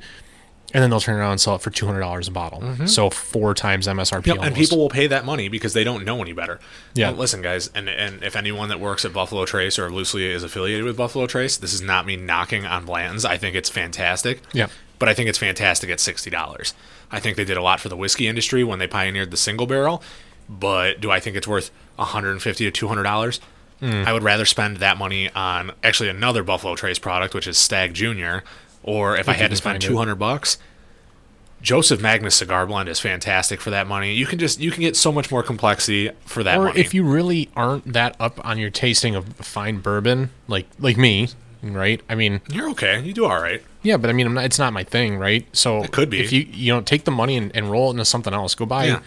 and then they'll turn around and sell it for two hundred dollars a bottle. So four times MSRP. Mm-hmm. Yep, and people will pay that money because they don't know any better. Yeah. Listen, guys, and and if anyone that works at Buffalo Trace or loosely is affiliated with Buffalo Trace, this is not me knocking on Blanton's. I think it's fantastic. Yeah. But I think it's fantastic at sixty dollars. I think they did a lot for the whiskey industry when they pioneered the single barrel. But do I think it's worth one hundred and fifty to two hundred dollars? Hmm. I would rather spend that money on actually another Buffalo Trace product, which is Stag Junior, or if, I you had to spend find it. two hundred bucks, Joseph Magnus cigar blend is fantastic for that money. You can just you can get so much more complexity for that or money. if you really aren't that up on your tasting of fine bourbon, like like me, right? I mean, You're okay. You do all right. yeah, but I mean, I'm not, it's not my thing, right? So It could be. If you you know take the money and, and roll it into something else, go buy Yeah.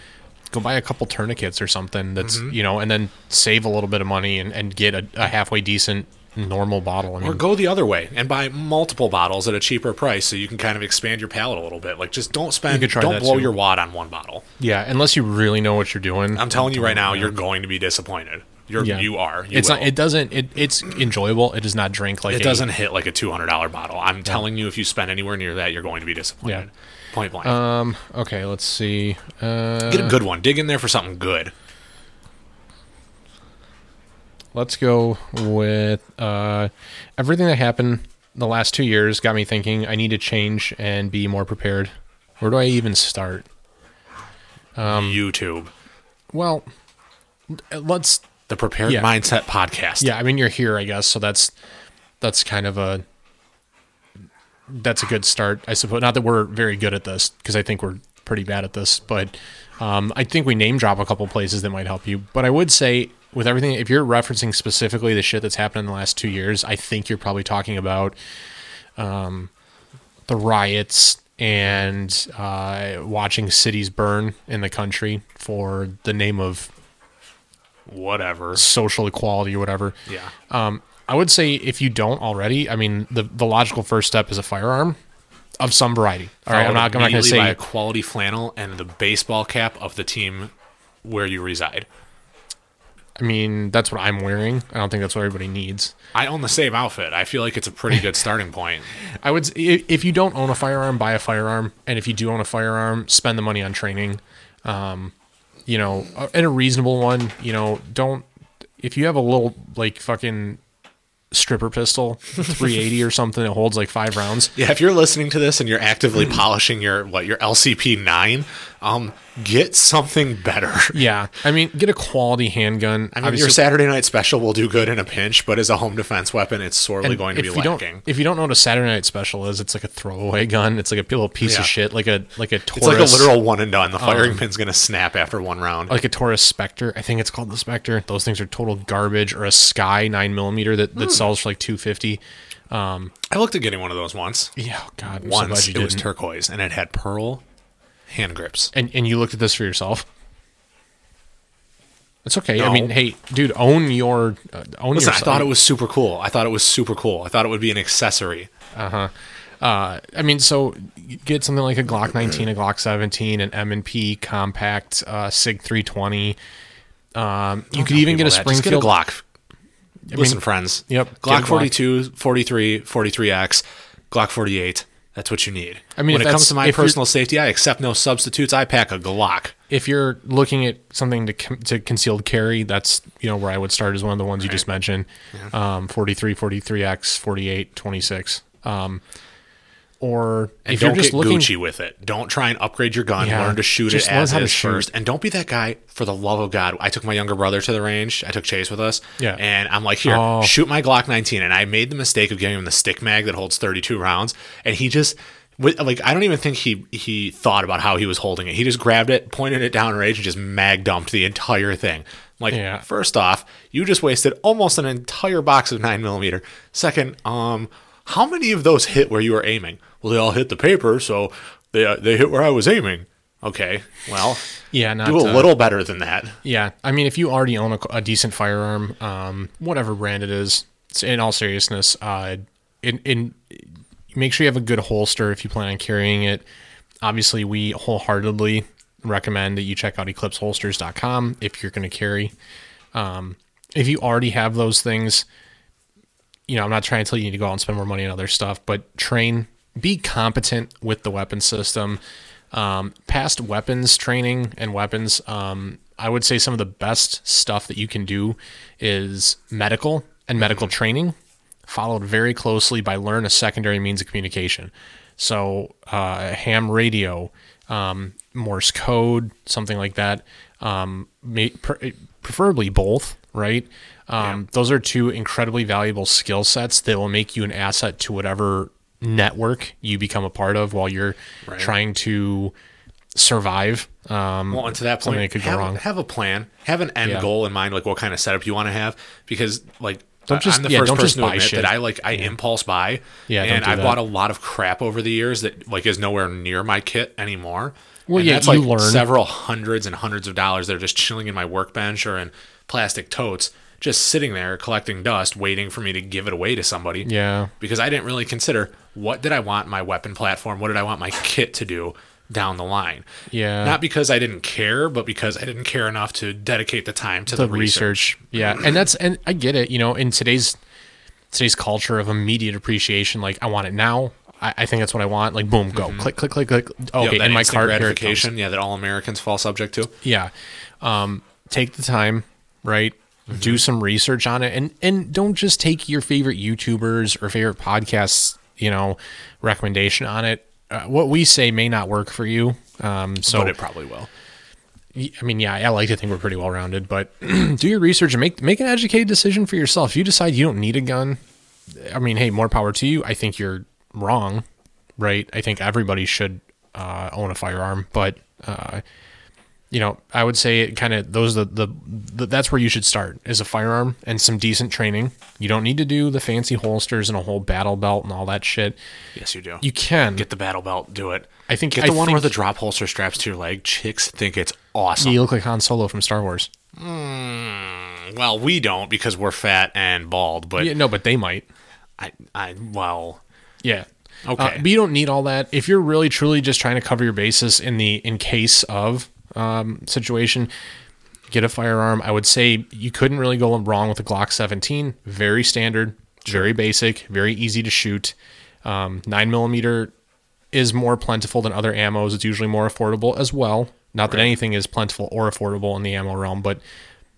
go buy a couple tourniquets or something that's Mm-hmm. you know, and then save a little bit of money and, and get a, a halfway decent normal bottle. I mean, Or go the other way and buy multiple bottles at a cheaper price so you can kind of expand your palate a little bit. Like just don't spend don't blow too. your wad on one bottle. yeah, unless you really know what you're doing. I'm telling you right now, you're going to be disappointed. You're Yeah. you are. You it's will. not. It doesn't. It, it's enjoyable. It does not drink like it a- doesn't hit like a two hundred dollar bottle. I'm telling you, if you spend anywhere near that, you're going to be disappointed. Yeah. Point blank. Um. Okay. Let's see. Uh, Get a good one. Dig in there for something good. let's go with uh, everything that happened the last two years got me thinking I need to change and be more prepared. Where do I even start? Um, YouTube. Well, let's the Prepared Yeah. Mindset podcast. Yeah, I mean you're here, I guess. So that's that's kind of a that's a good start, I suppose. Not that we're very good at this because I think we're pretty bad at this, but um, I think we name drop a couple places that might help you. But I would say with everything, if you're referencing specifically the shit that's happened in the last two years, I think you're probably talking about um, the riots and uh, watching cities burn in the country for the name of Whatever. social equality or whatever. Yeah. Um, I would say if you don't already, I mean, the the logical first step is a firearm of some variety. All right, I'm not, I'm not going to say a quality flannel and the baseball cap of the team where you reside. I mean, that's what I'm wearing. I don't think that's what everybody needs. I own the same outfit. I feel like it's a pretty good starting point. I would, if you don't own a firearm, buy a firearm, and if you do own a firearm, spend the money on training. Um, you know, uh, and a reasonable one. You know, don't if you have a little like fucking stripper pistol, 380 or something that holds like five rounds. Yeah, if you're listening to this and you're actively polishing your what your LCP nine, um, get something better. Yeah, I mean, get a quality handgun. I mean, your Saturday night special will do good in a pinch, but as a home defense weapon, it's sorely going to be lacking. don't if you don't know what a Saturday Night Special is, it's like a throwaway gun. It's like a little piece Yeah. of shit, like a like a Taurus, It's like a literal one and done. The Um, firing pin's going to snap after one round. like a Taurus Spectre. I think it's called the Spectre. Those things are total garbage. Or a SCCY nine millimeter that, that sells for like two fifty. Um, I looked at getting one of those once. Yeah, oh God, I'm so Once you it was didn't. turquoise and it had pearl hand grips. and and you looked at this for yourself. It's okay. I mean, hey, dude, own your uh, own Listen, your. I thought it was super cool. I thought it was super cool. I thought it would be an accessory. Uh, huh. Uh, I mean, so you get something like a Glock 19, a Glock 17, an M&P compact uh, Sig 320. Um, you could even get a that. Just Springfield Get a Glock. Listen, friends. Yep, get a Glock Glock. 42, 43, 43X, Glock 48. That's what you need. I mean, when it comes to my personal safety, I accept no substitutes. I pack a Glock. If you're looking at something to to concealed carry, that's you know where I would start is one of the ones you just mentioned. Um, 43, 43X, 48, 26. Um, or And if don't you're just get looking, Gucci with it. Don't try and upgrade your gun. Yeah, learn to shoot just it learn as how to is shoot. first. And don't be that guy, for the love of God. I took my younger brother to the range. I took Chase with us. Yeah. And I'm like, here, Oh. shoot my Glock 19. And I made the mistake of giving him the stick mag that holds 32 rounds. And he just, with, like, I don't even think he he thought about how he was holding it. He just grabbed it, pointed it down range, and just mag dumped the entire thing. Like, Yeah. first off, you just wasted almost an entire box of 9mm. Second, um, how many of those hit where you were aiming? Well, they all hit the paper, so they, uh, they hit where I was aiming. Okay, well, yeah, not do a uh, little better than that. Yeah, I mean, if you already own a, a decent firearm, um, whatever brand it is, in all seriousness, uh, in, in make sure you have a good holster if you plan on carrying it. Obviously, we wholeheartedly recommend that you check out eclipseholsters.com if you're going to carry. Um, if you already have those things, you know, I'm not trying to tell you you need to go out and spend more money on other stuff, but train, be competent with the weapon system. Um, past weapons training and weapons, um, I would say some of the best stuff that you can do is medical and medical training, followed very closely by learn a secondary means of communication. So, uh, ham radio, um, Morse code, something like that. Um, may, pre- preferably both, right? Um, Those are two incredibly valuable skill sets that will make you an asset to whatever network you become a part of while you're Right. trying to survive. Um, Well, and to that point, that could go have, wrong. have a plan, have an end Yeah. goal in mind, like what kind of setup you want to have, because like Don't just- I'm the yeah, first don't person to buy admit shit. that I like I impulse buy, Yeah, and do I bought a lot of crap over the years that like is nowhere near my kit anymore. Well, And yeah, that's you like learn. several hundreds and hundreds of dollars that are just chilling in my workbench or in plastic totes, just sitting there collecting dust, waiting for me to give it away to somebody yeah. because I didn't really consider what did I want my weapon platform, what did I want my kit to do down the line. Yeah. Not because I didn't care, but because I didn't care enough to dedicate the time to the, the research. research. Yeah, and that's and I get it. You know, in today's today's culture of immediate appreciation, like I want it now. I, I think that's what I want. Like boom, go click, click, click, click. Yep, Okay, that in my cart, here it comes. gratification, yeah, that all Americans fall subject to. Yeah, um, take the time, right? Do some research on it, and and don't just take your favorite YouTubers or favorite podcasts, you know, recommendation on it. Uh, what we say may not work for you. Um, so but it probably will. I mean, yeah, I like to think we're pretty well rounded, but do your research and make make an educated decision for yourself. If you decide you don't need a gun, I mean, hey, more power to you. I think you're wrong, right? I think everybody should uh, own a firearm, but uh, you know, I would say it kind of those the, the the that's where you should start is a firearm and some decent training. You don't need to do the fancy holsters and a whole battle belt and all that shit. Yes, you do. You can get the battle belt. Do it. I think Get the I one where the drop holster straps to your leg. Chicks think it's awesome. you look like Han Solo from Star Wars. Well, we don't because we're fat and bald. But Yeah, no, but they might. I, I, well, Yeah. Okay. Uh, but you don't need all that. If you're really truly just trying to cover your bases in the in case of um, situation, get a firearm. I would say you couldn't really go wrong with a Glock 17. Very standard, very basic, very easy to shoot. Um, Nine millimeter is more plentiful than other ammos. It's usually more affordable as well. Not that anything is plentiful or affordable in the ammo realm, but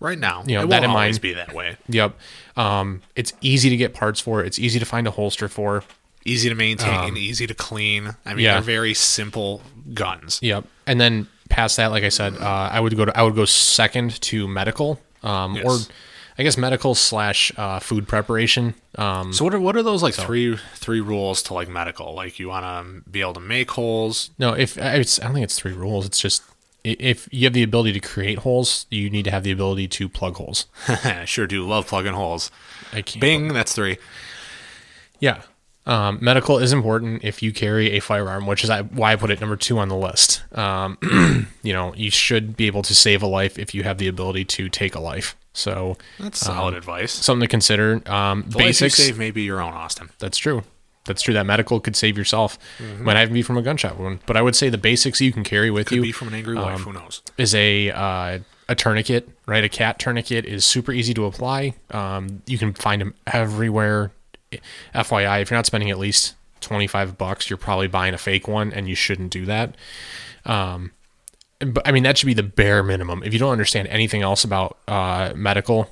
right now, You know, it that in always mind- be that way. yep. Um, it's easy to get parts for. It's easy to find a holster for. Easy to maintain, and easy to clean. I mean, Um, yeah. they're very simple guns. Yep. And then past that, like I said, uh, I would go to I would go second to medical, um, Yes. or I guess medical slash uh, food preparation. Um, So what are what are those like three three rules to like medical? Like you want to be able to make holes. no, if it's I don't think it's three rules. It's just if you have the ability to create holes, you need to have the ability to plug holes. sure do love plugging holes. I can't. Bing, that's three. Yeah. Um, medical is important if you carry a firearm, which is why I put it number two on the list. Um, you know, you should be able to save a life if you have the ability to take a life. So That's solid advice. something to consider. Um, The basics. save may be your own, Austin. That's true. That's true. That medical could save yourself. Mm-hmm. Might even be from a gunshot wound. But I would say the basics you can carry with Could you be from an angry wife. Who knows? is a uh, a tourniquet. Right, a cat tourniquet is super easy to apply. Um, you can find them everywhere. FYI, if you're not spending at least twenty five bucks, you're probably buying a fake one, and you shouldn't do that. Um, but I mean, that should be the bare minimum. If you don't understand anything else about uh, medical,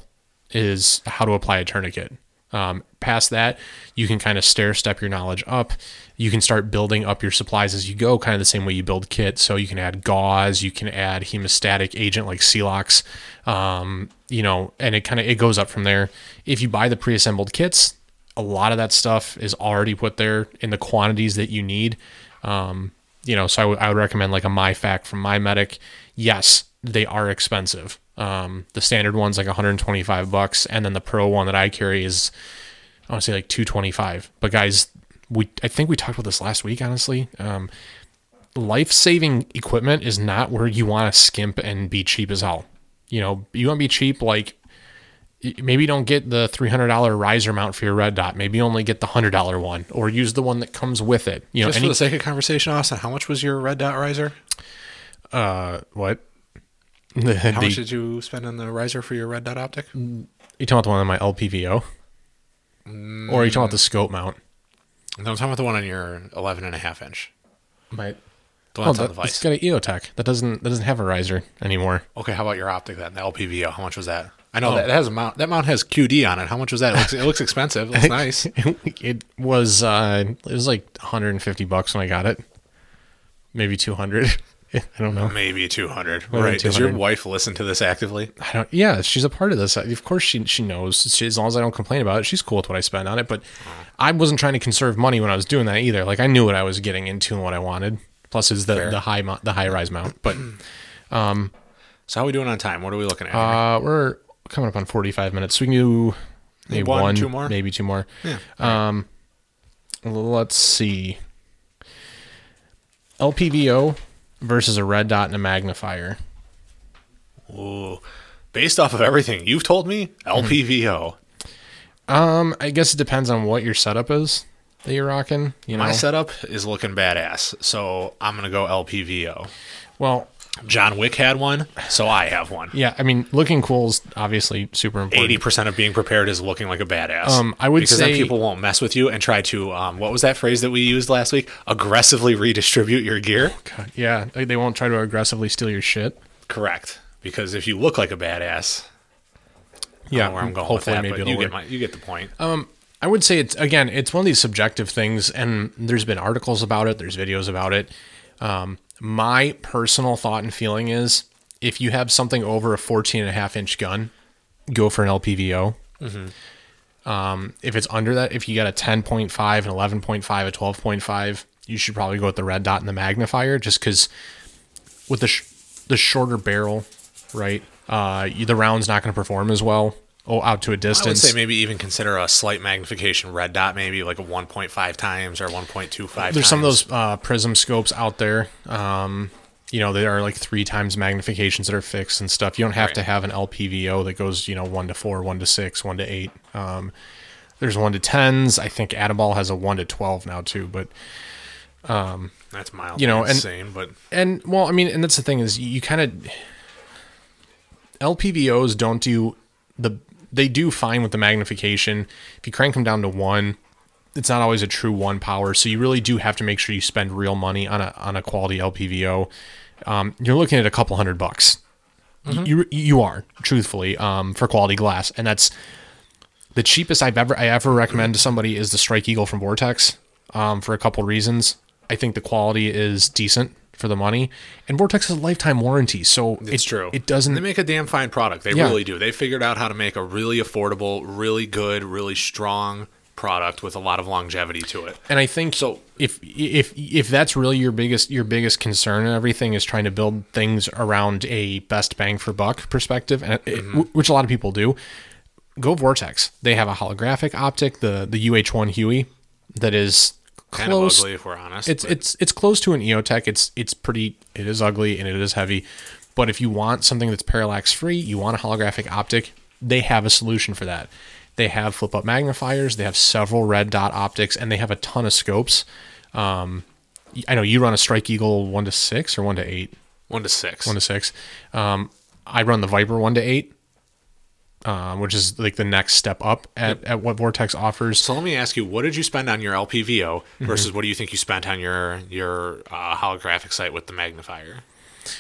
is how to apply a tourniquet. Um, past that, you can kind of stair step your knowledge up. You can start building up your supplies as you go, kind of the same way you build kits. So you can add gauze, you can add hemostatic agent like Celox, um, you know, and it kind of it goes up from there. If you buy the pre-assembled kits, a lot of that stuff is already put there in the quantities that you need. Um, you know, so I would- recommend like a MyFAK from MyMedic. Yes, they are expensive. Um, the standard one's like 125 bucks, and then the pro one that I carry is I want to say like 225. But guys, we I think we talked about this last week. Honestly, um, life saving equipment is not where you want to skimp and be cheap as hell. You know, you want to be cheap like maybe you don't get the $300 riser mount for your red dot. Maybe you only get the $100 one or use the one that comes with it. You know, Just any, for the sake of conversation, Austin, how much was your red dot riser? uh, what? The, How the- much did you spend on the riser for your red dot optic? you talking about the one on my LPVO? Or are you talking about the scope mount? No, I'm talking about the one on your 11 and a half inch. My, The one oh, that's on that, the it's vice. got an EOTech. That doesn't that doesn't have a riser anymore. Okay, how about your optic then? The LPVO. How much was that? I know Oh. that, that has a mount. That mount has QD on it. How much was that? It looks, it looks expensive. It looks nice. it was uh it was like 150 bucks when I got it. Maybe 200. I don't know. Maybe 200. Maybe right. Does your wife listen to this actively? I don't. Yeah, she's a part of this. Of course, she she knows. She, as long as I don't complain about it, she's cool with what I spend on it. But I wasn't trying to conserve money when I was doing that either. Like I knew what I was getting into and what I wanted. Plus, is the Fair. the high mount, the high rise mount. But um, So how are we doing on time? What are we looking at? uh, we're coming up on 45 minutes. So we can do maybe One, one, two more? maybe two more. yeah. Um, let's see. LPVO versus a red dot and a magnifier. Ooh. Based off of everything you've told me, LPVO. Um, I guess it depends on what your setup is that you're rocking. You know, My setup is looking badass, so I'm gonna go LPVO. well, John Wick had one, so I have one. yeah. I mean, looking cool is obviously super important. Eighty percent of being prepared is looking like a badass. Um, I would because say- then people won't mess with you and try to um, what was that phrase that we used last week? Aggressively redistribute your gear. God, yeah, they, won't try to aggressively steal your shit. Correct. Because if you look like a badass, Yeah, where I'm going hopefully with that, maybe but you get my you get the point. I would say it's again, it's one of these subjective things, and there's been articles about it, there's videos about it. Um, my personal thought and feeling is if you have something over a 14 and a half inch gun, go for an LPVO. Um, if it's under that, if you got a 10.5, an 11.5, a 12.5, you should probably go with the red dot and the magnifier just because with the, sh- the shorter barrel, right? Uh, the round's not going to perform as well. Oh, out to a I would distance. say maybe even consider a slight magnification red dot, maybe like a 1.5 times or 1.25. There's some of those uh, prism scopes out there. Um, you know, there are like three times magnifications that are fixed and stuff. You don't have to have an LPVO that goes, you know, one to four, one to six, one to eight. Um, there's one to tens. I think Atibal has a one to twelve now too. But That's mild. you know, and- insane, but and well, I mean, and that's the thing is you kind of LPVOs don't do the they do fine with the magnification. If you crank them down to one, it's not always a true one power. So you really do have to make sure you spend real money on a on a quality LPVO. Um, you're looking at a couple hundred bucks. You you are truthfully um, for quality glass, and that's the cheapest I've ever I ever recommend to somebody is the Strike Eagle from Vortex um, for a couple reasons. I think the quality is decent for the money, and Vortex has a lifetime warranty, so it's it, true. It doesn't. They make a damn fine product. They Yeah. really do. They figured out how to make a really affordable, really good, really strong product with a lot of longevity to it. and I think So- if if if that's really your biggest your biggest concern and everything is trying to build things around a best bang for buck perspective, and Mm-hmm. which a lot of people do, go Vortex. They have a holographic optic, the the UH1 Huey, that is Kind close. of ugly, if we're honest. It's but it's it's close to an EOTech. It's it's pretty. It is ugly and it is heavy, but if you want something that's parallax free, you want a holographic optic. They have a solution for that. They have flip up magnifiers. They have several red dot optics, and they have a ton of scopes. Um, I know you run a Strike Eagle one to six or one to eight, one to six. one to six. Um, I run the Viper one to eight, um, which is like the next step up at, at what Vortex offers. so let me ask you, what did you spend on your LPVO Mm-hmm. versus what do you think you spent on your your uh, holographic sight with the magnifier?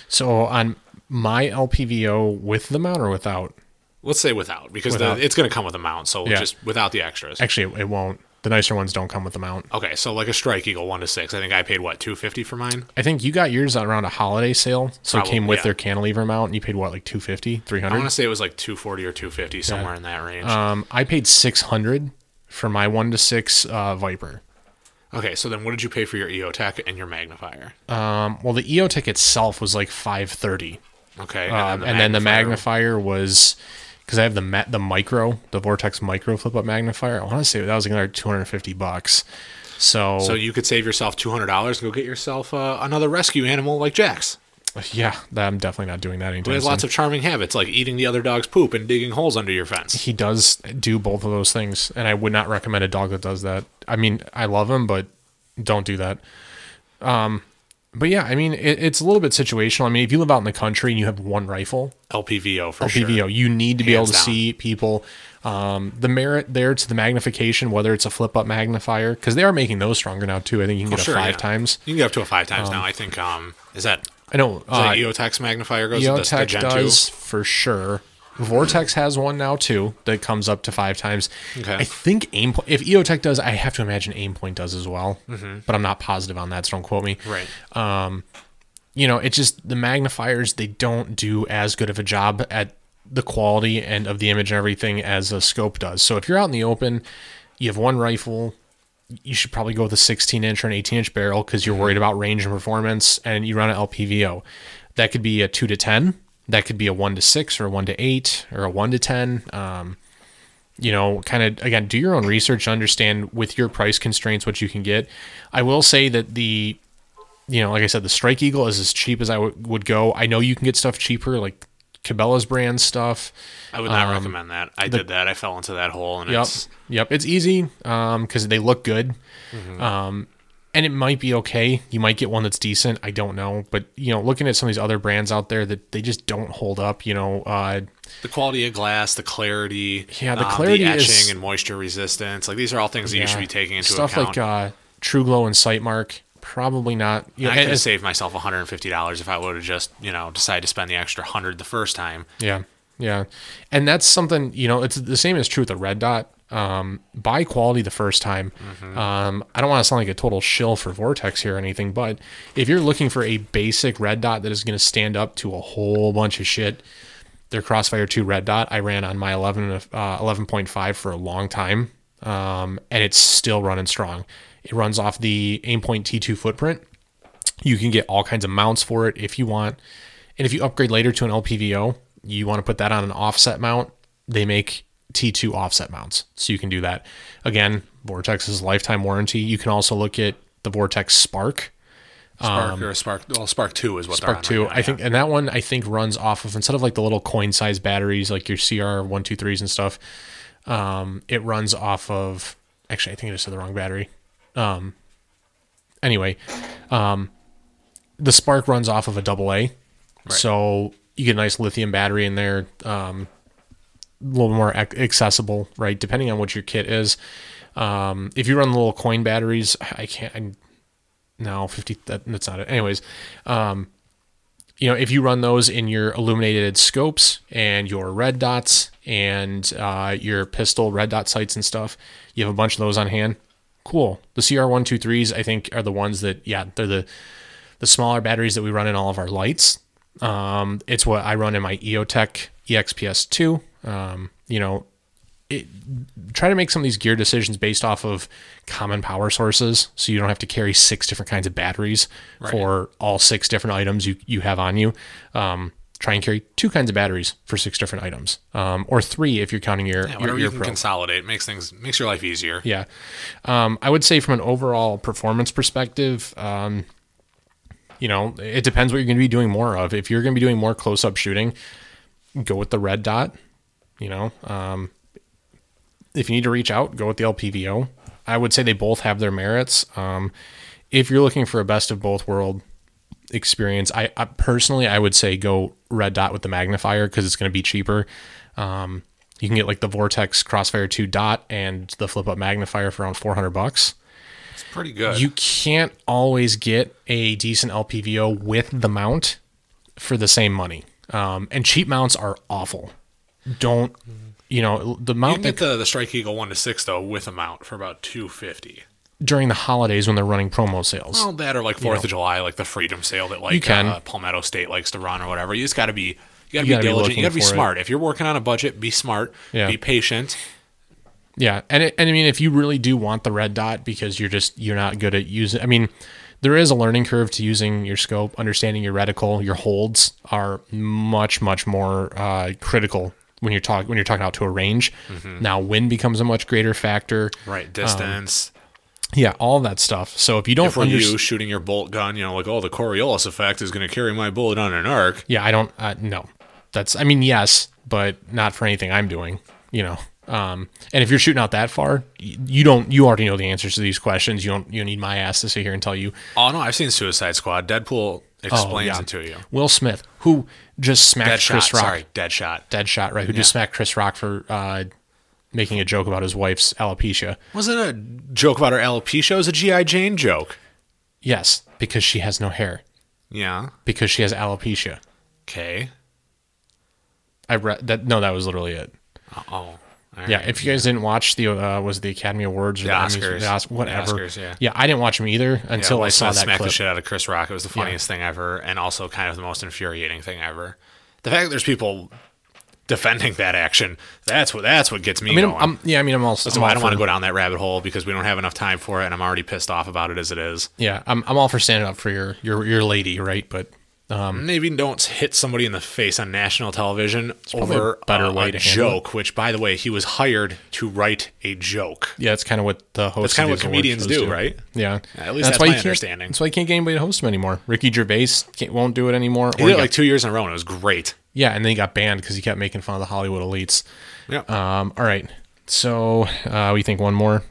So on my LPVO with the mount or without? Let's say without, because Without. The, it's going to come with a mount. So Yeah. just without the extras. Actually, it won't. The nicer ones don't come with the mount. Okay, so like a Strike Eagle one to six. I think I paid what two fifty for mine. I think you got yours around a holiday sale, so it came with yeah. their cantilever mount, and you paid what, like 250 I want to say it was like two forty or two fifty, somewhere in that range. Um, I paid 600 for my one to six uh, Viper. okay, so then what did you pay for your EOTech and your magnifier? Um, well, the EOTech itself was like 530, Okay, um, and then the magnifier was because I have the ma- the micro, the Vortex micro flip up magnifier. I want to say that was another 250 bucks. So, So you could save yourself two hundred dollars and go get yourself uh, another rescue animal like Jax. yeah, that, I'm definitely not doing that He anytime has soon. lots of charming habits like eating the other dog's poop and digging holes under your fence. he does do both of those things and i would not recommend a dog that does that i mean i love him but don't do that um but yeah i mean it, it's a little bit situational i mean if you live out in the country and you have one rifle LPVO for PVO, sure. you need to be able to down. see people. Um, the merit there to the magnification, whether it's a flip up magnifier, because they are making those stronger now too. I think you can get Oh, Sure, a five yeah. times. You can get up to a five times now. I think. Um, is that, I know is uh, that EOTech's magnifier goes to the, the EOTech does for sure. Vortex has one now too that comes up to five times. Okay. I think aim if EOTech does, I have to imagine Aimpoint does as well, mm-hmm. but I'm not positive on that, so don't quote me. Right. Um, you know, it's just the magnifiers they don't do as good of a job at the quality and of the image and everything as a scope does. So if you're out in the open, you have one rifle, you should probably go with a 16 inch or an 18 inch barrel because you're mm-hmm. worried about range and performance, and you run an LPVO. That could be a two to 10. That could be a one to six or a one to eight or a one to 10. Um, you know, kind of again, do your own research, understand with your price constraints what you can get. I will say that the you know, like I said, the Strike Eagle is as cheap as I w- would go. I know you can get stuff cheaper, like Cabela's brand stuff. I would not recommend that. I did that. I fell into that hole, and Um, Yep, it's yep, it's easy because they look good, Mm-hmm. um, and it might be okay. You might get one that's decent. I don't know, but you know, looking at some of these other brands out there that they just don't hold up. You know, uh, the quality of glass, the clarity, Yeah, the um, clarity the etching is- and moisture resistance. Like these are all things that you should be taking into stuff account. Stuff like uh, TruGlo and Sightmark. Probably not. You know, I could have saved myself $150 if I would have just, you know, decided to spend the extra 100 the first time. yeah. Yeah, and that's something you know. It's the same as true with the red dot. Um, buy quality the first time. Um, I don't want to sound like a total shill for Vortex here or anything, but if you're looking for a basic red dot that is going to stand up to a whole bunch of shit, their Crossfire 2 red dot I ran on my 11 uh, 11.5 for a long time, um, and it's still running strong. It runs off the Aimpoint T2 footprint. You can get all kinds of mounts for it if you want. And if you upgrade later to an LPVO, you want to put that on an offset mount, they make T2 offset mounts. So you can do that. Again, Vortex Vortex's lifetime warranty. You can also look at the Vortex Spark. Spark or a Spark. Well, Spark Two is what Um, Spark 2. right now, I think, and that one I think runs off of instead of like the little coin size batteries like your CR one two threes and stuff. Um, it runs off of actually I think I just said the wrong battery. Um, anyway, um, the Spark runs off of a double A, so you get a nice lithium battery in there. Um, a little more accessible, right? Depending on what your kit is. Um, if you run the little coin batteries, I can't. I, no, fifty. That, that's not it. Anyways, um, you know, if you run those in your illuminated scopes and your red dots and uh, your pistol red dot sights and stuff, you have a bunch of those on hand. Cool. The CR one two threes, I think, are the ones that yeah, they're the the smaller batteries that we run in all of our lights. Um, it's what I run in my EOTech EXPS two. Um, you know, it, try to make some of these gear decisions based off of common power sources. So you don't have to carry six different kinds of batteries for all six different items you, you have on you. Um, try and carry two kinds of batteries for six different items. Um, or three if you're counting your, Yeah, your, whatever your you can pro consolidate. Makes things makes your life easier. yeah. Um, i would say from an overall performance perspective um, you know it depends what you're going to be doing more of. If you're going to be doing more close-up shooting go with the red dot you know um, if you need to reach out go with the lpvo i would say they both have their merits. Um, if you're looking for a best of both world experience i, I personally i would say go red dot with the magnifier because it's going to be cheaper. Um, you can get like the vortex crossfire 2 dot and the flip up magnifier for around 400 bucks. It's pretty good. you can't always get a decent lpvo with the mount for the same money. Um, and cheap mounts are awful don't you know the mount You can that get the, the Strike Eagle one to six though with a mount for about two fifty. during the holidays when they're running promo sales Well, that or like Fourth of July, like the Freedom Sale that like can. Uh, Palmetto State likes to run or whatever. You just got to be you got to You be diligent. you got to be for it. smart. If you're working on a budget, be smart. Yeah. Be patient. Yeah, and it, and I mean, if you really do want the red dot because you're just you're not good at using, I mean, there is a learning curve to using your scope, understanding your reticle, your holds are much much more uh, critical when you're talking when you're talking out to a range. Now, wind becomes a much greater factor. Right. Distance. Yeah, all that stuff. So if you don't For understand, you shooting your bolt gun, you know, like oh, the Coriolis effect is going to carry my bullet on an arc. yeah, I don't. Uh, no, that's. I mean, yes, but not for anything I'm doing. You know. Um, and if you're shooting out that far, you don't. You already know the answers to these questions. You don't. You don't need my ass to sit here and tell you. Oh no, I've seen Suicide Squad. Deadpool explains yeah. it to you. Will Smith, who just smacked Dead Chris. Rock, Sorry, dead shot. dead shot, right? Who just smacked Chris Rock for uh, making a joke about his wife's alopecia. Was it a joke about her alopecia? It was a GI Jane joke. Yes, because she has no hair. Yeah. Because she has alopecia. Okay. I read that. No, that was literally it. Oh. All Yeah, right. if you guys didn't watch the uh, was the Academy Awards or The the, Oscars. the whatever. The Oscars, yeah. yeah, I didn't watch them either Yeah, until Will I saw that smacked clip. the shit out of Chris Rock. It was the funniest thing ever, and also kind of the most infuriating thing ever. The fact that there's people defending that action, that's what that's what gets me I mean, going. I'm, I'm- yeah, I mean, I'm also. I'm I don't want to go down that rabbit hole because we don't have enough time for it, and I'm already pissed off about it as it is. Yeah, I'm, I'm all for standing up for your your your lady, right? But um, Maybe don't hit somebody in the face on national television over a better uh, way a to joke. Which, by the way, he was hired to write a joke. yeah, that's kind of what the host. That's kind of what comedians shows do, right? Yeah, At least that's why my understanding. That's why you can't get anybody to host him anymore. Ricky Gervais can't, won't do it anymore. He or did it like two years in a row, and it was great. yeah, and then he got banned because he kept making fun of the Hollywood elites. Yeah. Um, all right, so uh, we think one more.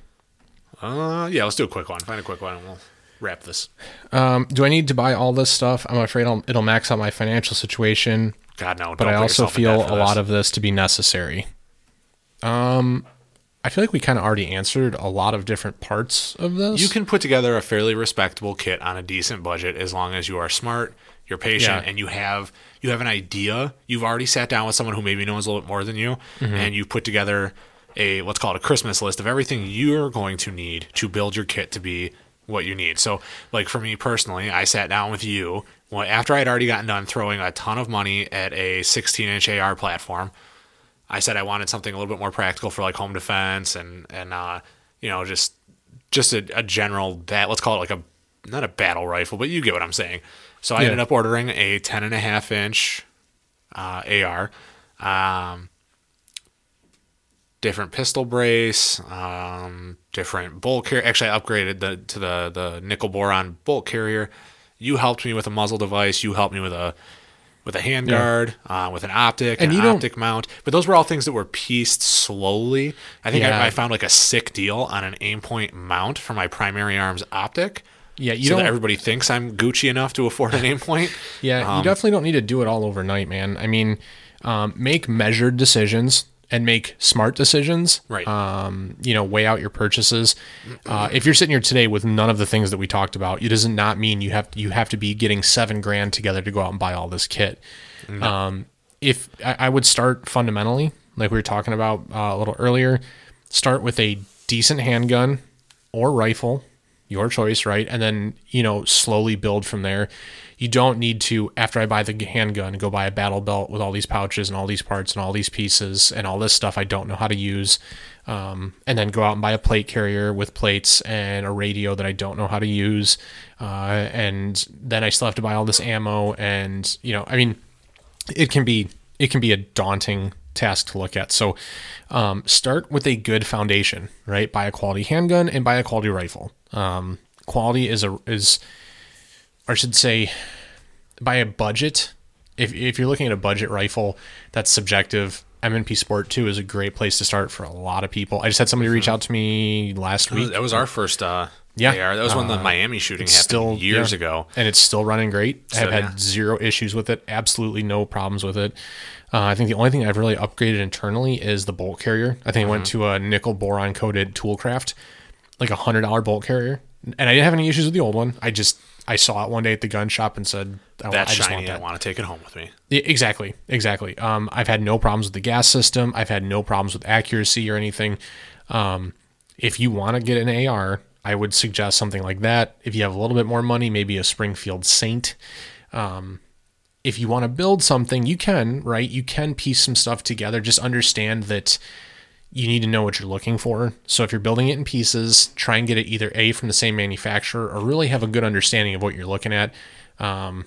Uh, yeah. Let's do a quick one. Find a quick one, and we'll wrap this. Um, do I need to buy all this stuff? I'm afraid I'll, it'll max out my financial situation. God no. but I also feel a lot of this to be necessary. Um, I feel like we kind of already answered a lot of different parts of this. You can put together a fairly respectable kit on a decent budget as long as you are smart, you're patient, Yeah. and you have you have an idea. You've already sat down with someone who maybe knows a little bit more than you, Mm-hmm. and you put together a what's called a Christmas list of everything you're going to need to build your kit to be what you need. So, like for me personally, I sat down with you well, after I'd already gotten done throwing a ton of money at a 16 inch AR platform. I said I wanted something a little bit more practical for like home defense and and uh, you know just just a, a general bat. Let's call it like a not a battle rifle, but you get what I'm saying. So I Yeah. ended up ordering a 10 and a half inch uh, AR, um, different pistol brace, um, different bolt carrier. Actually, I upgraded the to the the nickel boron bolt carrier. You helped me with a muzzle device. You helped me with a with a handguard, uh, with an optic, And an you don't- optic mount. But those were all things that were pieced slowly. I think Yeah. I, I found like a sick deal on an Aimpoint mount for my primary arms optic. Yeah, you so don't- everybody thinks I'm Gucci enough to afford an Aimpoint. Yeah, Um, you definitely don't need to do it all overnight, man. I mean, um, make measured decisions and make smart decisions. Right. Um, you know, weigh out your purchases. Uh, if you're sitting here today with none of the things that we talked about, it does not mean you have you have to be getting seven grand together to go out and buy all this kit. Um, if I, I would start fundamentally, like we were talking about uh, a little earlier, start with a decent handgun or rifle, your choice, right? And then, you know, slowly build from there. You don't need to, after I buy the handgun, go buy a battle belt with all these pouches and all these parts and all these pieces and all this stuff I don't know how to use. Um, and then go out and buy a plate carrier with plates and a radio that I don't know how to use. Uh, and then I still have to buy all this ammo. And, you know, I mean, it can be it can be a daunting task to look at. So um, start with a good foundation, right? Buy a quality handgun and buy a quality rifle. Um, quality is a is, or I should say, by a budget. If if you're looking at a budget rifle, that's subjective. M&P Sport 2 is a great place to start for a lot of people. I just had somebody reach out to me last That was, week. that was our first uh, Yeah. AR. That was when the Miami shooting happened still years yeah. ago. and it's still running great. I've had yeah. zero issues with it. Absolutely no problems with it. Uh, I think the only thing I've really upgraded internally is the bolt carrier. I think I went Mm-hmm. to a nickel boron coated Toolcraft, like a hundred dollar bolt carrier, and I didn't have any issues with the old one. I just I saw it one day at the gun shop and said, I, That's I just shiny. want I want to take it home with me. Yeah, exactly, exactly. Um, I've had no problems with the gas system. I've had no problems with accuracy or anything. Um, if you want to get an AR, I would suggest something like that. If you have a little bit more money, maybe a Springfield Saint. Um, if you want to build something, you can, right? You can piece some stuff together. Just understand that you need to know what you're looking for. So if you're building it in pieces, try and get it either A from the same manufacturer or really have a good understanding of what you're looking at. Um,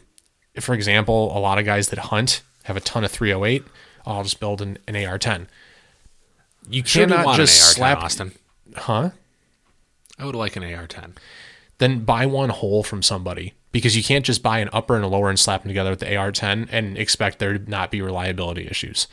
for example, a lot of guys that hunt have a ton of 308. I'll just build an, an AR-10. You do cannot just AR-10, slap, Austin. huh? I would like an AR-10. Then buy one whole from somebody because you can't just buy an upper and a lower and slap them together with the AR-10 and expect there to not be reliability issues.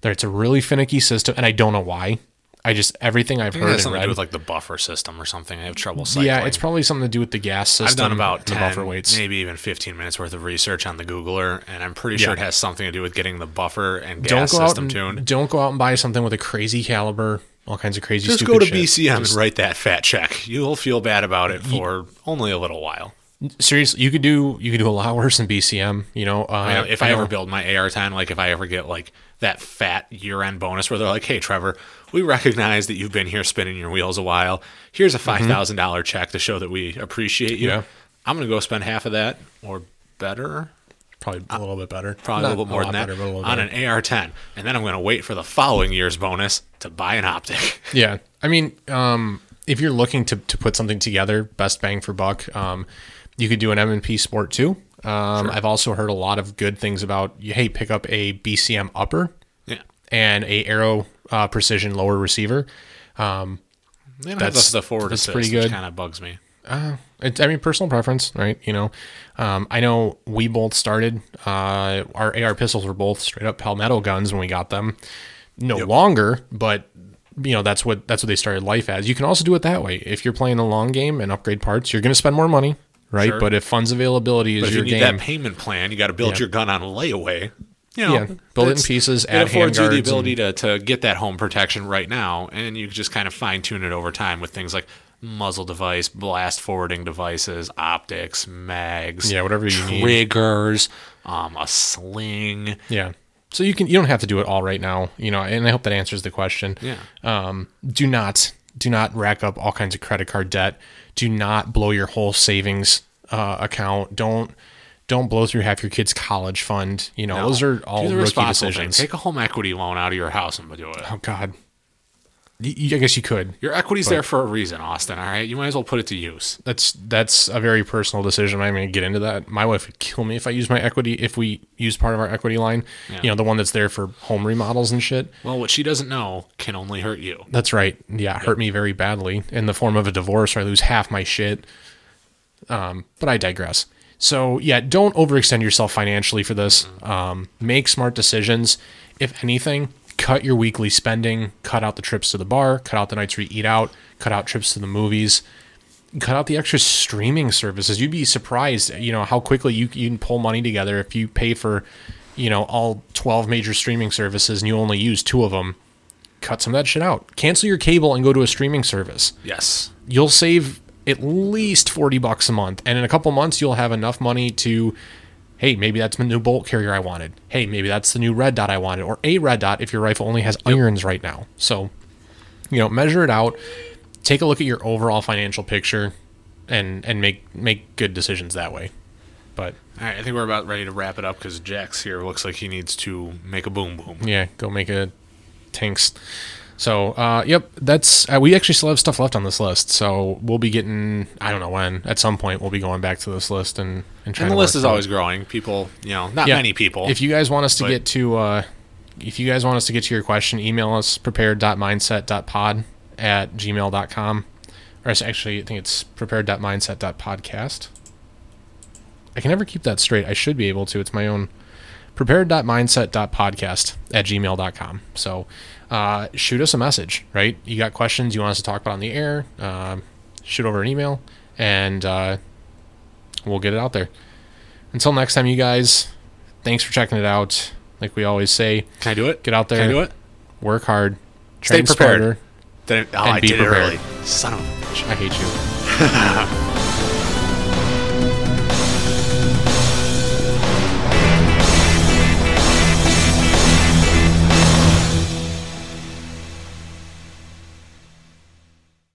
There, it's a really finicky system, and I don't know why. I just everything I've I think it heard has something to do with like the buffer system or something. I have trouble cycling. yeah, it's probably something to do with the gas system. I've done about and the 10, buffer weights. maybe even 15 minutes worth of research on the Googler, and I'm pretty sure Yeah. it has something to do with getting the buffer and Don't gas system and tuned. don't go out and buy something with a crazy caliber, all kinds of crazy. Stuff. Just go to shit. BCM Just- and write that fat check. You'll feel bad about it for only a little while. Seriously, you could do you could do a lot worse than BCM. You know, uh, I if I, know- ever build my AR10, like if I ever get like that fat year-end bonus where they're like, "Hey, Trevor, we recognize that you've been here spinning your wheels a while. Here's a five thousand dollar check to show that we appreciate you." Mm-hmm. Yeah. I'm gonna go spend half of that or better, probably a little bit better, probably Not a little bit more than that, better, on an AR10, and then I'm gonna wait for the following year's bonus to buy an optic. Yeah, I mean, um, if you're looking to, to put something together, best bang for buck, um, you could do an M&P Sport too. Um, I've also heard a lot of good things about. Hey, pick up a BCM upper yeah, and a Aero uh, Precision lower receiver. Um, That's- the, forward that's assist, pretty good. kind of bugs me. It's, I mean, personal preference, right? You know, um, I know we both started, uh, our AR pistols were both straight up Palmetto guns when we got them. No longer, but you know, that's what, that's what they started life as. You can also do it that way. If you're playing a long game and upgrade parts, you're going to spend more money, right? Sure. But if funds availability is But if you your need game, that payment plan, you got to build Yeah. your gun on layaway. You know, Yeah, build it in pieces, It add affords you the ability to, to get that home protection right now, and you just kind of fine tune it over time with things like muzzle device, blast forwarding devices, optics, mags, Yeah, whatever you need. triggers, um, a sling. Yeah. So you can you don't have to do it all right now, you know, and I hope that answers the question. Yeah. Um, do not do not rack up all kinds of credit card debt. Do not blow your whole savings uh, account. Don't don't blow through half your kid's college fund. You know, those are all rookie responsible thing. decisions. Take a home equity loan out of your house and do it. oh God. Y- y- I guess you could. Your equity's there for a reason, Austin. All right, you might as well put it to use. That's that's a very personal decision. I'm not going to get into that. My wife would kill me if I use my equity if we use part of our equity line. You know, the one that's there for home remodels and shit. Well, what she doesn't know can only hurt you. That's right. Yeah, it hurt me very badly in the form of a divorce where I lose half my shit. Um, but I digress. So yeah, don't overextend yourself financially for this. Um, make smart decisions. If anything, cut your weekly spending. Cut out the trips to the bar. Cut out the nights where you eat out. Cut out trips to the movies. Cut out the extra streaming services. You'd be surprised, you know, how quickly you, you can pull money together if you pay for, you know, all 12 major streaming services and you only use two of them cut some of that shit out. Cancel your cable and go to a streaming service. Yes. You'll save at least 40 bucks a month. And in a couple months, you'll have enough money to, hey, maybe that's the new bolt carrier I wanted. Hey, maybe that's the new red dot I wanted, or a red dot if your rifle only has irons right now. So, you know, measure it out. Take a look at your overall financial picture and and make make good decisions that way. But All right, I think we're about ready to wrap it up because Jax here looks like he needs to make a boom boom. yeah, go make a tanks. So, uh, yep, that's uh, we actually still have stuff left on this list. So we'll be getting I don't know when at some point we'll be going back to this list and and trying And the list is always it. growing. People, you know, not Yeah. many people. If you guys want us to get to uh, if you guys want us to get to your question, email us prepared.mindset.pod at gmail.com. Or actually I think it's prepared.mindset.podcast. I can never keep that straight. I should be able to. It's my own prepared.mindset.podcast at gmail.com. So uh, shoot us a message, right? You got questions you want us to talk about on the air, um, shoot over an email, and uh, we'll get it out there. Until next time, you guys, thanks for checking it out. Like we always say, Can I do it? get out there, Can I do it? work hard, Stay prepared. smarter. Oh, And I be did prepared. it early. Son of a bitch. I hate you.